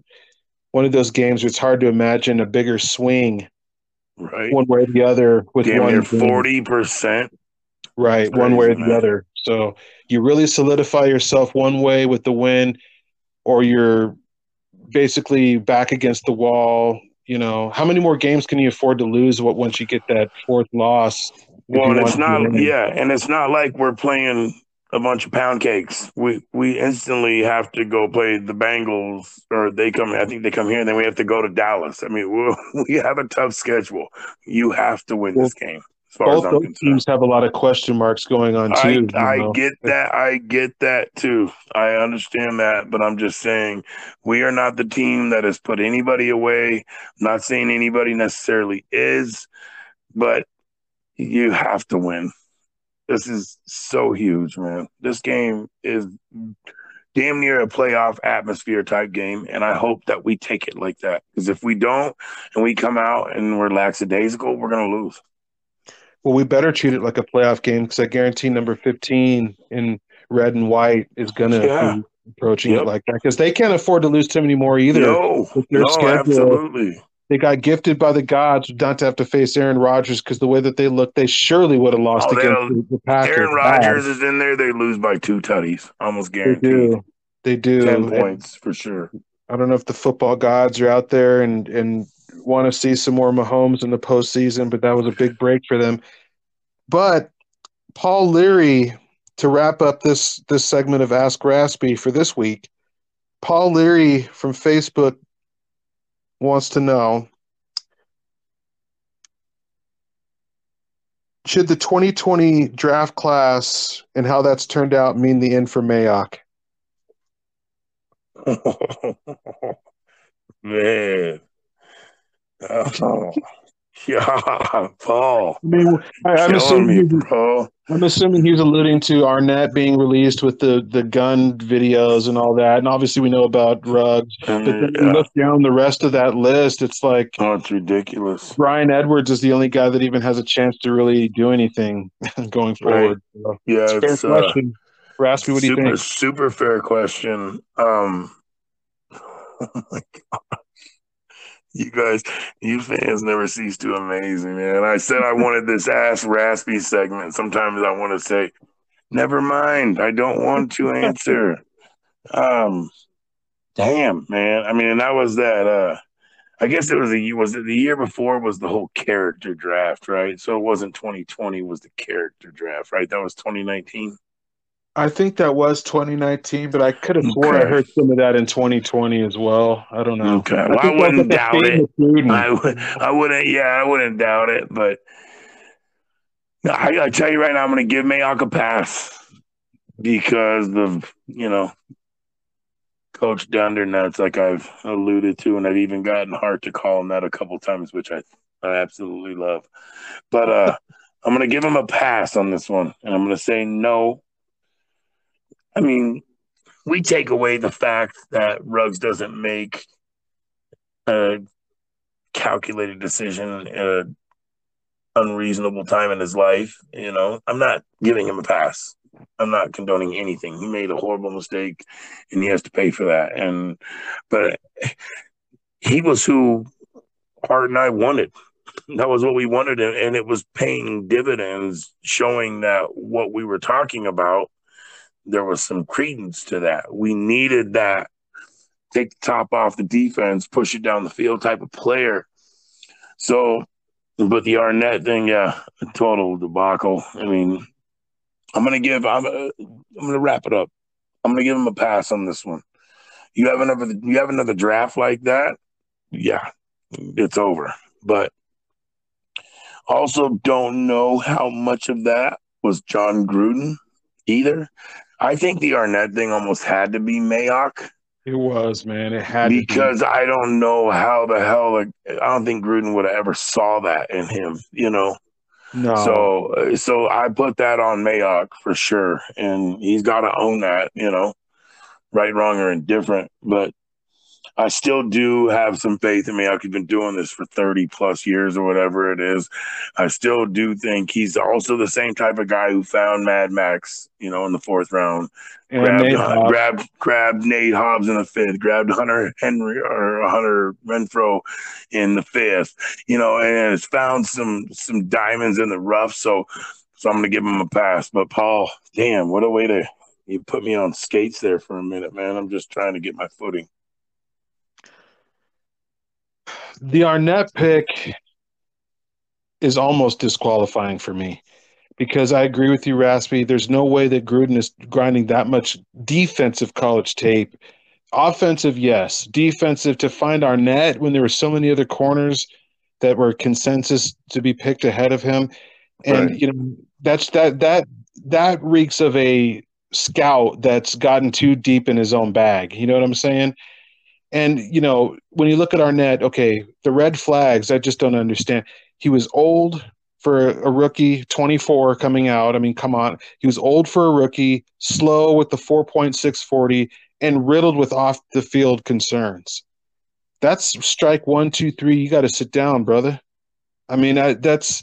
one of those games where it's hard to imagine a bigger swing right one way or the other with Damn one near 40%. right That's one way or the man. other so you really solidify yourself one way with the win or you're basically back against the wall you know how many more games can you afford to lose what once you get that fourth loss Well, and it's not, yeah, and it's not like we're playing a bunch of pound cakes. We we instantly have to go play the Bengals, or they come. I think they come here, and then we have to go to Dallas. I mean, we we have a tough schedule. You have to win this game. As far as Both I'm concerned. teams have a lot of question marks going on I, too. you I get that. I get that too. I understand that, but I'm just saying we are not the team that has put anybody away. I'm not saying anybody necessarily is, but you have to win. This is so huge, man. This game is damn near a playoff atmosphere type game, and I hope that we take it like that. Because if we don't, and we come out and we're lackadaisical, we're gonna lose. Well, we better treat it like a playoff game because I guarantee number 15 in red and white is going to Yeah. be approaching Yep. it like that because they can't afford to lose too many more either. No, no, schedule. absolutely. They got gifted by the gods not to have to face Aaron Rodgers because the way that they look, they surely would have lost Oh, against the, Packers. Aaron. Rodgers is in there. They lose by two tutties, almost They guaranteed. do. They do. Ten points for sure. I don't know if the football gods are out there and and want to see some more Mahomes in the postseason, but that was a big break for them. But Paul Leary, to wrap up this this segment of Ask Raspy for this week, Paul Leary from Facebook wants to know should the 2020 draft class and how that's turned out mean the end for Mayock? Man. Oh. Yeah, Paul. I mean, I, I'm assuming me, bro. I'm assuming he's alluding to Arnette being released with the, the gun videos and all that. And obviously, we know about. And, But then yeah. you look down the rest of that list, it's like Oh, it's ridiculous. Bryan Edwards is the only guy that even has a chance to really do anything going forward. So, Yeah, it's it's fair uh, question. What do you super, think? super fair question. Um, oh my god, you guys, you fans never cease to amaze me, man. I said I wanted this ass raspy segment. Sometimes I want to say, never mind, I don't want to answer. um, damn, man. I mean, and that was that. Uh, I guess it was the was it the year before was the whole character draft, right? So it wasn't 2020 was the character draft, right? That was 2019. I think that was 2019, but I could have sworn I heard some of that in 2020 as well. I don't know. Okay, well, I wouldn't doubt it. I would, I wouldn't, yeah, I wouldn't doubt it. But I, I tell you right now, I'm going to give Mayock a pass because of you know Coach Dunder nuts, like I've alluded to, and I've even gotten Hart to call him that a couple times, which I I absolutely love. But uh, I'm going to give him a pass on this one, and I'm going to say no. I mean, we take away the fact that Ruggs doesn't make a calculated decision at an unreasonable time in his life. You know, I'm not giving him a pass. I'm not condoning anything. He made a horrible mistake, and he has to pay for that. And but he was who Hart and I wanted. That was what we wanted, and and it was paying dividends, showing that what we were talking about, there was some credence to that. We needed that take the top off the defense, push it down the field type of player. So, but the Arnette thing, yeah, total debacle. I mean, I'm gonna give. I'm. Uh, I'm gonna wrap it up. I'm gonna give him a pass on this one. You have another. You have another draft like that. Yeah, it's over. But also, don't know how much of that was Jon Gruden either. I think the Arnette thing almost had to be Mayock It was, man. It had to be. because I don't know how the hell like I don't think Gruden would have ever saw that in him, you know. no. So so I put that on Mayock for sure, and he's got to own that, you know, right, wrong, or indifferent. But I still do have some faith in Mayock. He's been doing this for thirty plus years or whatever it is. I still do think he's also the same type of guy who found Mad Max, you know, in the fourth round and grabbed, Nate uh, grabbed grabbed Nate Hobbs in the fifth, grabbed Hunter Henry or Hunter Renfrow in the fifth, you know, and has found some some diamonds in the rough. So so I'm gonna give him a pass. But Paul, damn, what a way to you put me on skates there for a minute, man. I'm just trying to get my footing. The Arnette pick is almost disqualifying for me because I agree with you, Raspy. There's no way that Gruden is grinding that much defensive college tape. Offensive, yes. Defensive to find Arnette when there were so many other corners that were consensus to be picked ahead of him. and Right. you know that's that that that reeks of a scout that's gotten too deep in his own bag. You know what I'm saying? And you know when you look at Arnette, okay, the red flags I just don't understand. He was old for a rookie, 24 coming out. I mean, come on, he was old for a rookie, slow with the 4.640, and riddled with off the field concerns. That's strike one, two, three. You got to sit down, brother. I mean, I, that's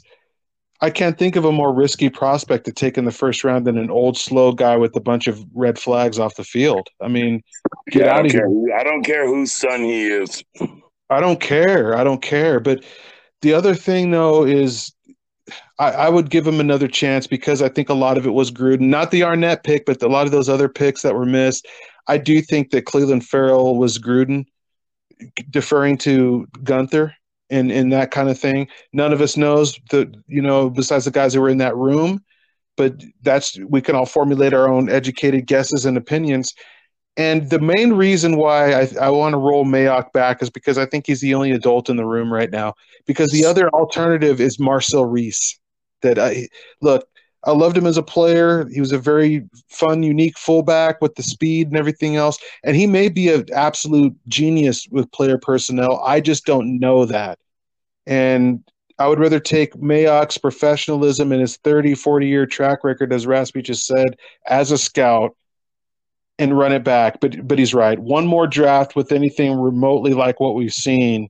I can't think of a more risky prospect to take in the first round than an old, slow guy with a bunch of red flags off the field. I mean, get Yeah, out of care. here. I don't care whose son he is. I don't care. I don't care. But the other thing, though, is I, I would give him another chance because I think a lot of it was Gruden, not the Arnette pick, but a lot of those other picks that were missed. I do think that Cleveland Ferrell was Gruden deferring to Guenther and, and that kind of thing. None of us knows the you know, besides the guys who were in that room. But that's we can all formulate our own educated guesses and opinions. And the main reason why I, I want to roll Mayock back is because I think he's the only adult in the room right now. Because the other alternative is Marcel Reece. That I look, I loved him as a player. He was a very fun, unique fullback with the speed and everything else. And he may be an absolute genius with player personnel. I just don't know that. And I would rather take Mayock's professionalism and his 30, 40 year track record, as Raspy just said, as a scout and run it back. But but he's right. One more draft with anything remotely like what we've seen.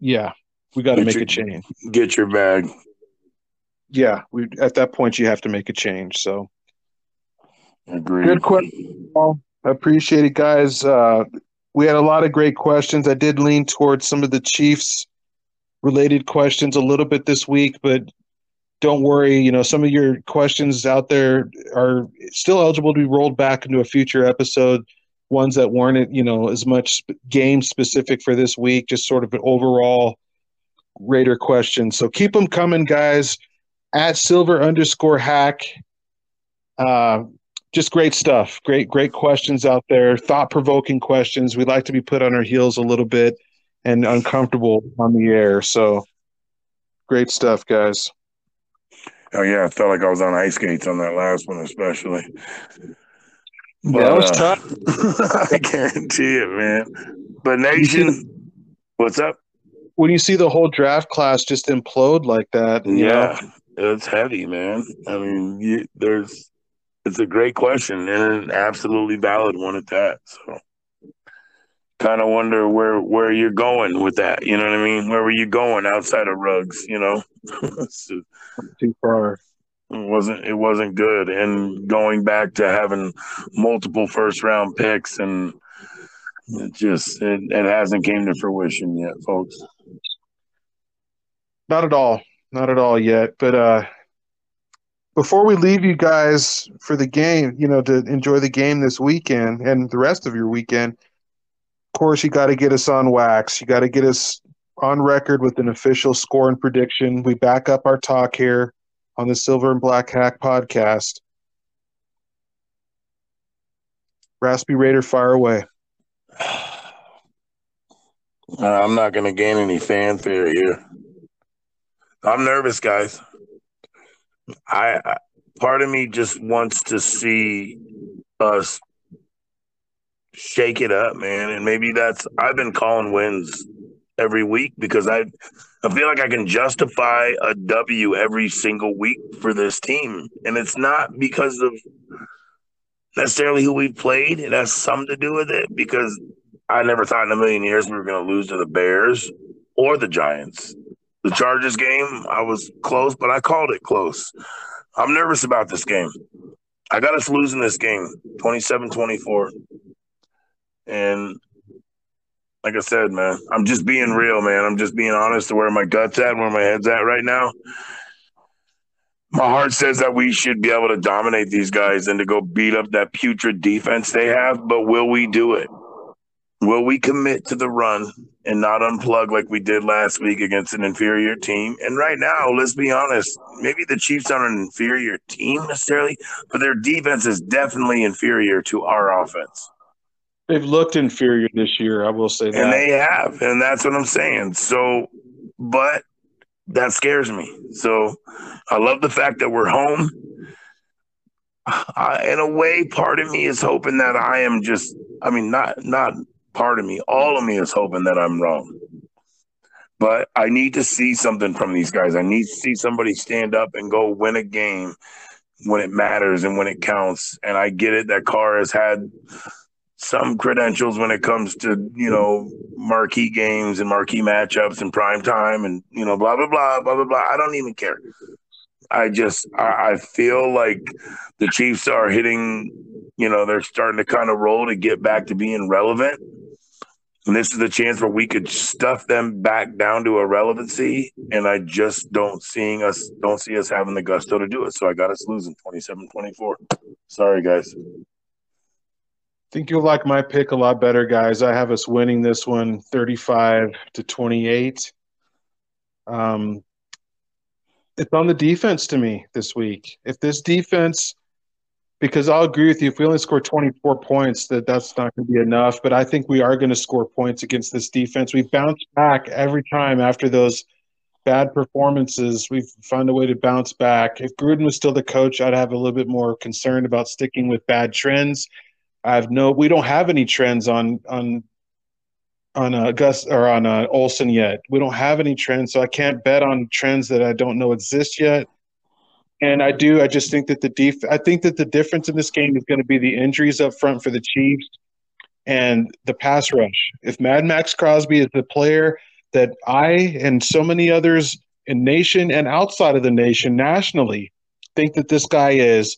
Yeah, we got to make your- a change. Get your bag. Yeah, we at that point you have to make a change. So Agreed. good question. Paul. I appreciate it, guys. Uh, we had a lot of great questions. I did lean towards some of the Chiefs related questions a little bit this week, but don't worry. You know, some of your questions out there are still eligible to be rolled back into a future episode. Ones that weren't, you know, as much game specific for this week, just sort of an overall Raider question. So keep them coming, guys. At silver underscore hack. Uh, just great stuff. Great, great questions out there. Thought provoking questions. We like to be put on our heels a little bit and uncomfortable on the air. So great stuff, guys. Oh yeah, I felt like I was on ice skates on that last one, especially. that was uh, tough. I guarantee it, man. But nation, what's up? When you see the whole draft class just implode like that, you know, Yeah, it's heavy, man. I mean, you, there's it's a great question and an absolutely valid one at that. So, kind of wonder where where you're going with that. You know what I mean? Where were you going outside of rugs? You know, So, too far. it wasn't it wasn't good. And going back to having multiple first round picks and it just it, it hasn't came to fruition yet, folks. Not at all. Not at all yet. But uh before we leave you guys for the game, you know, to enjoy the game this weekend and the rest of your weekend, of course you gotta get us on wax. You gotta get us on record with an official score and prediction. We back up our talk here on the Silver and Black Hack podcast. Raspy Raider, fire away. Uh, I'm not going to gain any fanfare here. I'm nervous, guys. I, I part of me just wants to see us shake it up, man, and maybe that's I've been calling wins every week because I I feel like I can justify a W every single week for this team, and it's not because of necessarily who we've played. It has something to do with it because I never thought in a million years we were going to lose to the Bears or the Giants. The Chargers game, I was close, but I called it close. I'm nervous about this game. I got us losing this game 27 24. And like I said, man, I'm just being real, man. I'm just being honest to where my gut's at, where my head's at right now. My heart says that we should be able to dominate these guys and to go beat up that putrid defense they have, but will we do it? Will we commit to the run and not unplug like we did last week against an inferior team? And right now, let's be honest, maybe the Chiefs aren't an inferior team necessarily, but their defense is definitely inferior to our offense. They've looked inferior this year, I will say that. And they have, and that's what I'm saying. So, but that scares me. So I love the fact that we're home. I, in a way, part of me is hoping that I am just, I mean, not, not part of me, all of me is hoping that I'm wrong. But I need to see something from these guys. I need to see somebody stand up and go win a game when it matters and when it counts. And I get it that Carr has had some credentials when it comes to you know marquee games and marquee matchups and prime time and you know blah blah blah blah blah blah. I don't even care. I just I, I feel like the Chiefs are hitting. You know they're starting to kind of roll to get back to being relevant. And this is the chance where we could stuff them back down to irrelevancy. And I just don't seeing us don't see us having the gusto to do it. So I got us losing 27-24. Sorry guys think you'll like my pick a lot better, guys. I have us winning this one 35 to 28. Um, it's on the defense to me this week. If this defense, because I'll agree with you, if we only score 24 points, that that's not going to be enough. But I think we are going to score points against this defense. We bounce back every time after those bad performances. We've found a way to bounce back. If Gruden was still the coach, I'd have a little bit more concern about sticking with bad trends I have no. We don't have any trends on on on uh, Gus or on uh, Olson yet. We don't have any trends, so I can't bet on trends that I don't know exist yet. And I do. I just think that the def- I think that the difference in this game is going to be the injuries up front for the Chiefs and the pass rush. If Mad Maxx Crosby is the player that I and so many others in nation and outside of the nation nationally think that this guy is,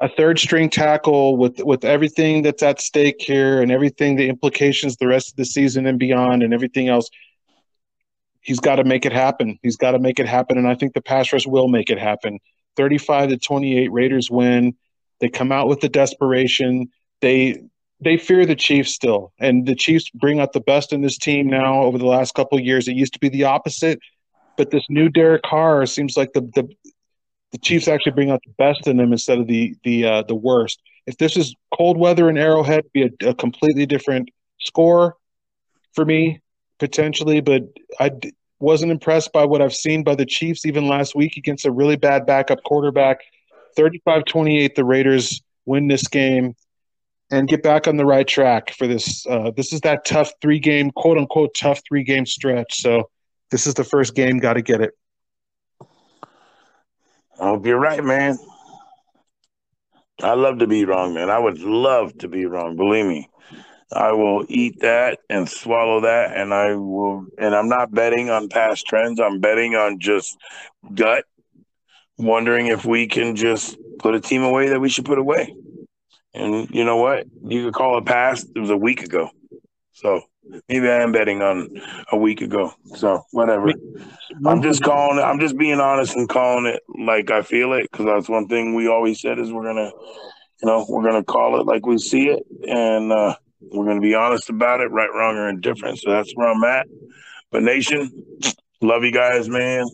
a third string tackle with with everything that's at stake here and everything the implications the rest of the season and beyond and everything else he's got to make it happen he's got to make it happen and i think the pass rush will make it happen 35 to 28 raiders win they come out with the desperation they they fear the chiefs still and the chiefs bring out the best in this team now over the last couple years it used to be the opposite but this new Derek Carr seems like the, the the Chiefs actually bring out the best in them instead of the the uh, the worst. If this is cold weather in Arrowhead, be a, a completely different score for me potentially. But I wasn't impressed by what I've seen by the Chiefs even last week against a really bad backup quarterback. 35-28, the Raiders win this game and get back on the right track for this. Uh, this is that tough three game, quote unquote, tough three game stretch. So this is the first game. Got to get it. I hope you're right, man. I love to be wrong, man. I would love to be wrong. Believe me. I will eat that and swallow that, and I will. And I'm not betting on past trends. I'm betting on just gut, wondering if we can just put a team away that we should put away. And you know what? You could call it past. It was a week ago. So maybe I am betting on a week ago. So whatever. I'm just calling it. I'm just being honest and calling it like I feel it because that's one thing we always said is we're gonna, you know, we're gonna call it like we see it, and uh, we're gonna be honest about it, right, wrong, or indifferent. So that's where I'm at. But nation, love you guys, man.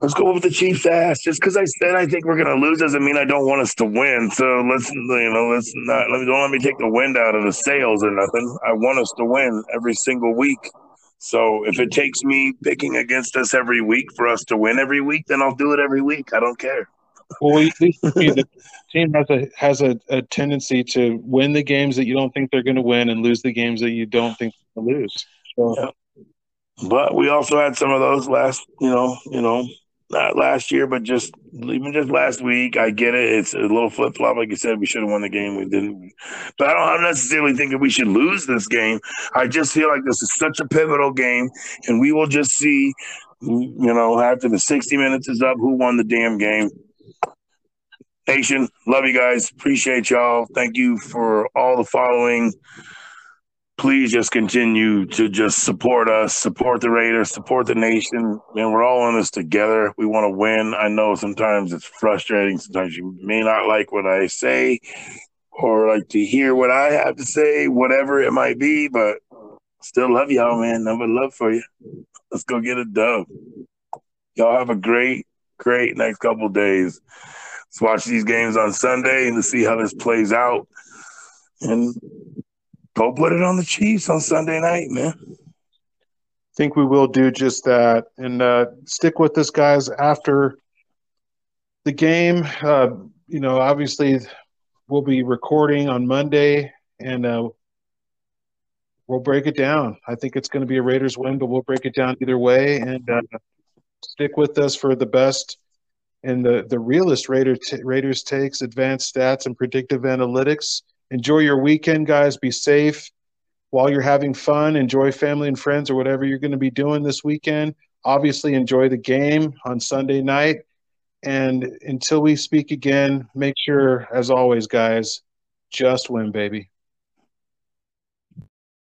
Let's go with the Chiefs' ass. Just because I said I think we're gonna lose doesn't mean I don't want us to win. So let's you know let's not let me don't let me take the wind out of the sails or nothing. I want us to win every single week. So if it takes me picking against us every week for us to win every week, then I'll do it every week. I don't care. Well, we, the team has a has a, a, tendency to win the games that you don't think they're going to win and lose the games that you don't think they're going to lose. So. Yeah. But we also had some of those last, you know, you know, not last year, but just even just last week. I get it. It's a little flip flop. Like you said, we should have won the game. We didn't. But I don't necessarily think that we should lose this game. I just feel like this is such a pivotal game, and we will just see, you know, after the 60 minutes is up, who won the damn game. Nation, love you guys. Appreciate y'all. Thank you for all the following please just continue to just support us, support the Raiders, support the nation. Man, we're all in this together. We want to win. I know sometimes it's frustrating. Sometimes you may not like what I say or like to hear what I have to say, whatever it might be, but still love y'all, man. Number love for you. Let's go get a dub. Y'all have a great, great next couple days. Let's watch these games on Sunday and to see how this plays out. And Go put it on the Chiefs on Sunday night, man. I think we will do just that. And uh, stick with us, guys, after the game. Uh, you know, obviously, we'll be recording on Monday and uh, we'll break it down. I think it's going to be a Raiders win, but we'll break it down either way. And uh, stick with us for the best and the, the realest Raider t- Raiders takes, advanced stats, and predictive analytics. Enjoy your weekend, guys. Be safe while you're having fun. Enjoy family and friends or whatever you're going to be doing this weekend. Obviously, enjoy the game on Sunday night. And until we speak again, make sure, as always, guys, just win, baby.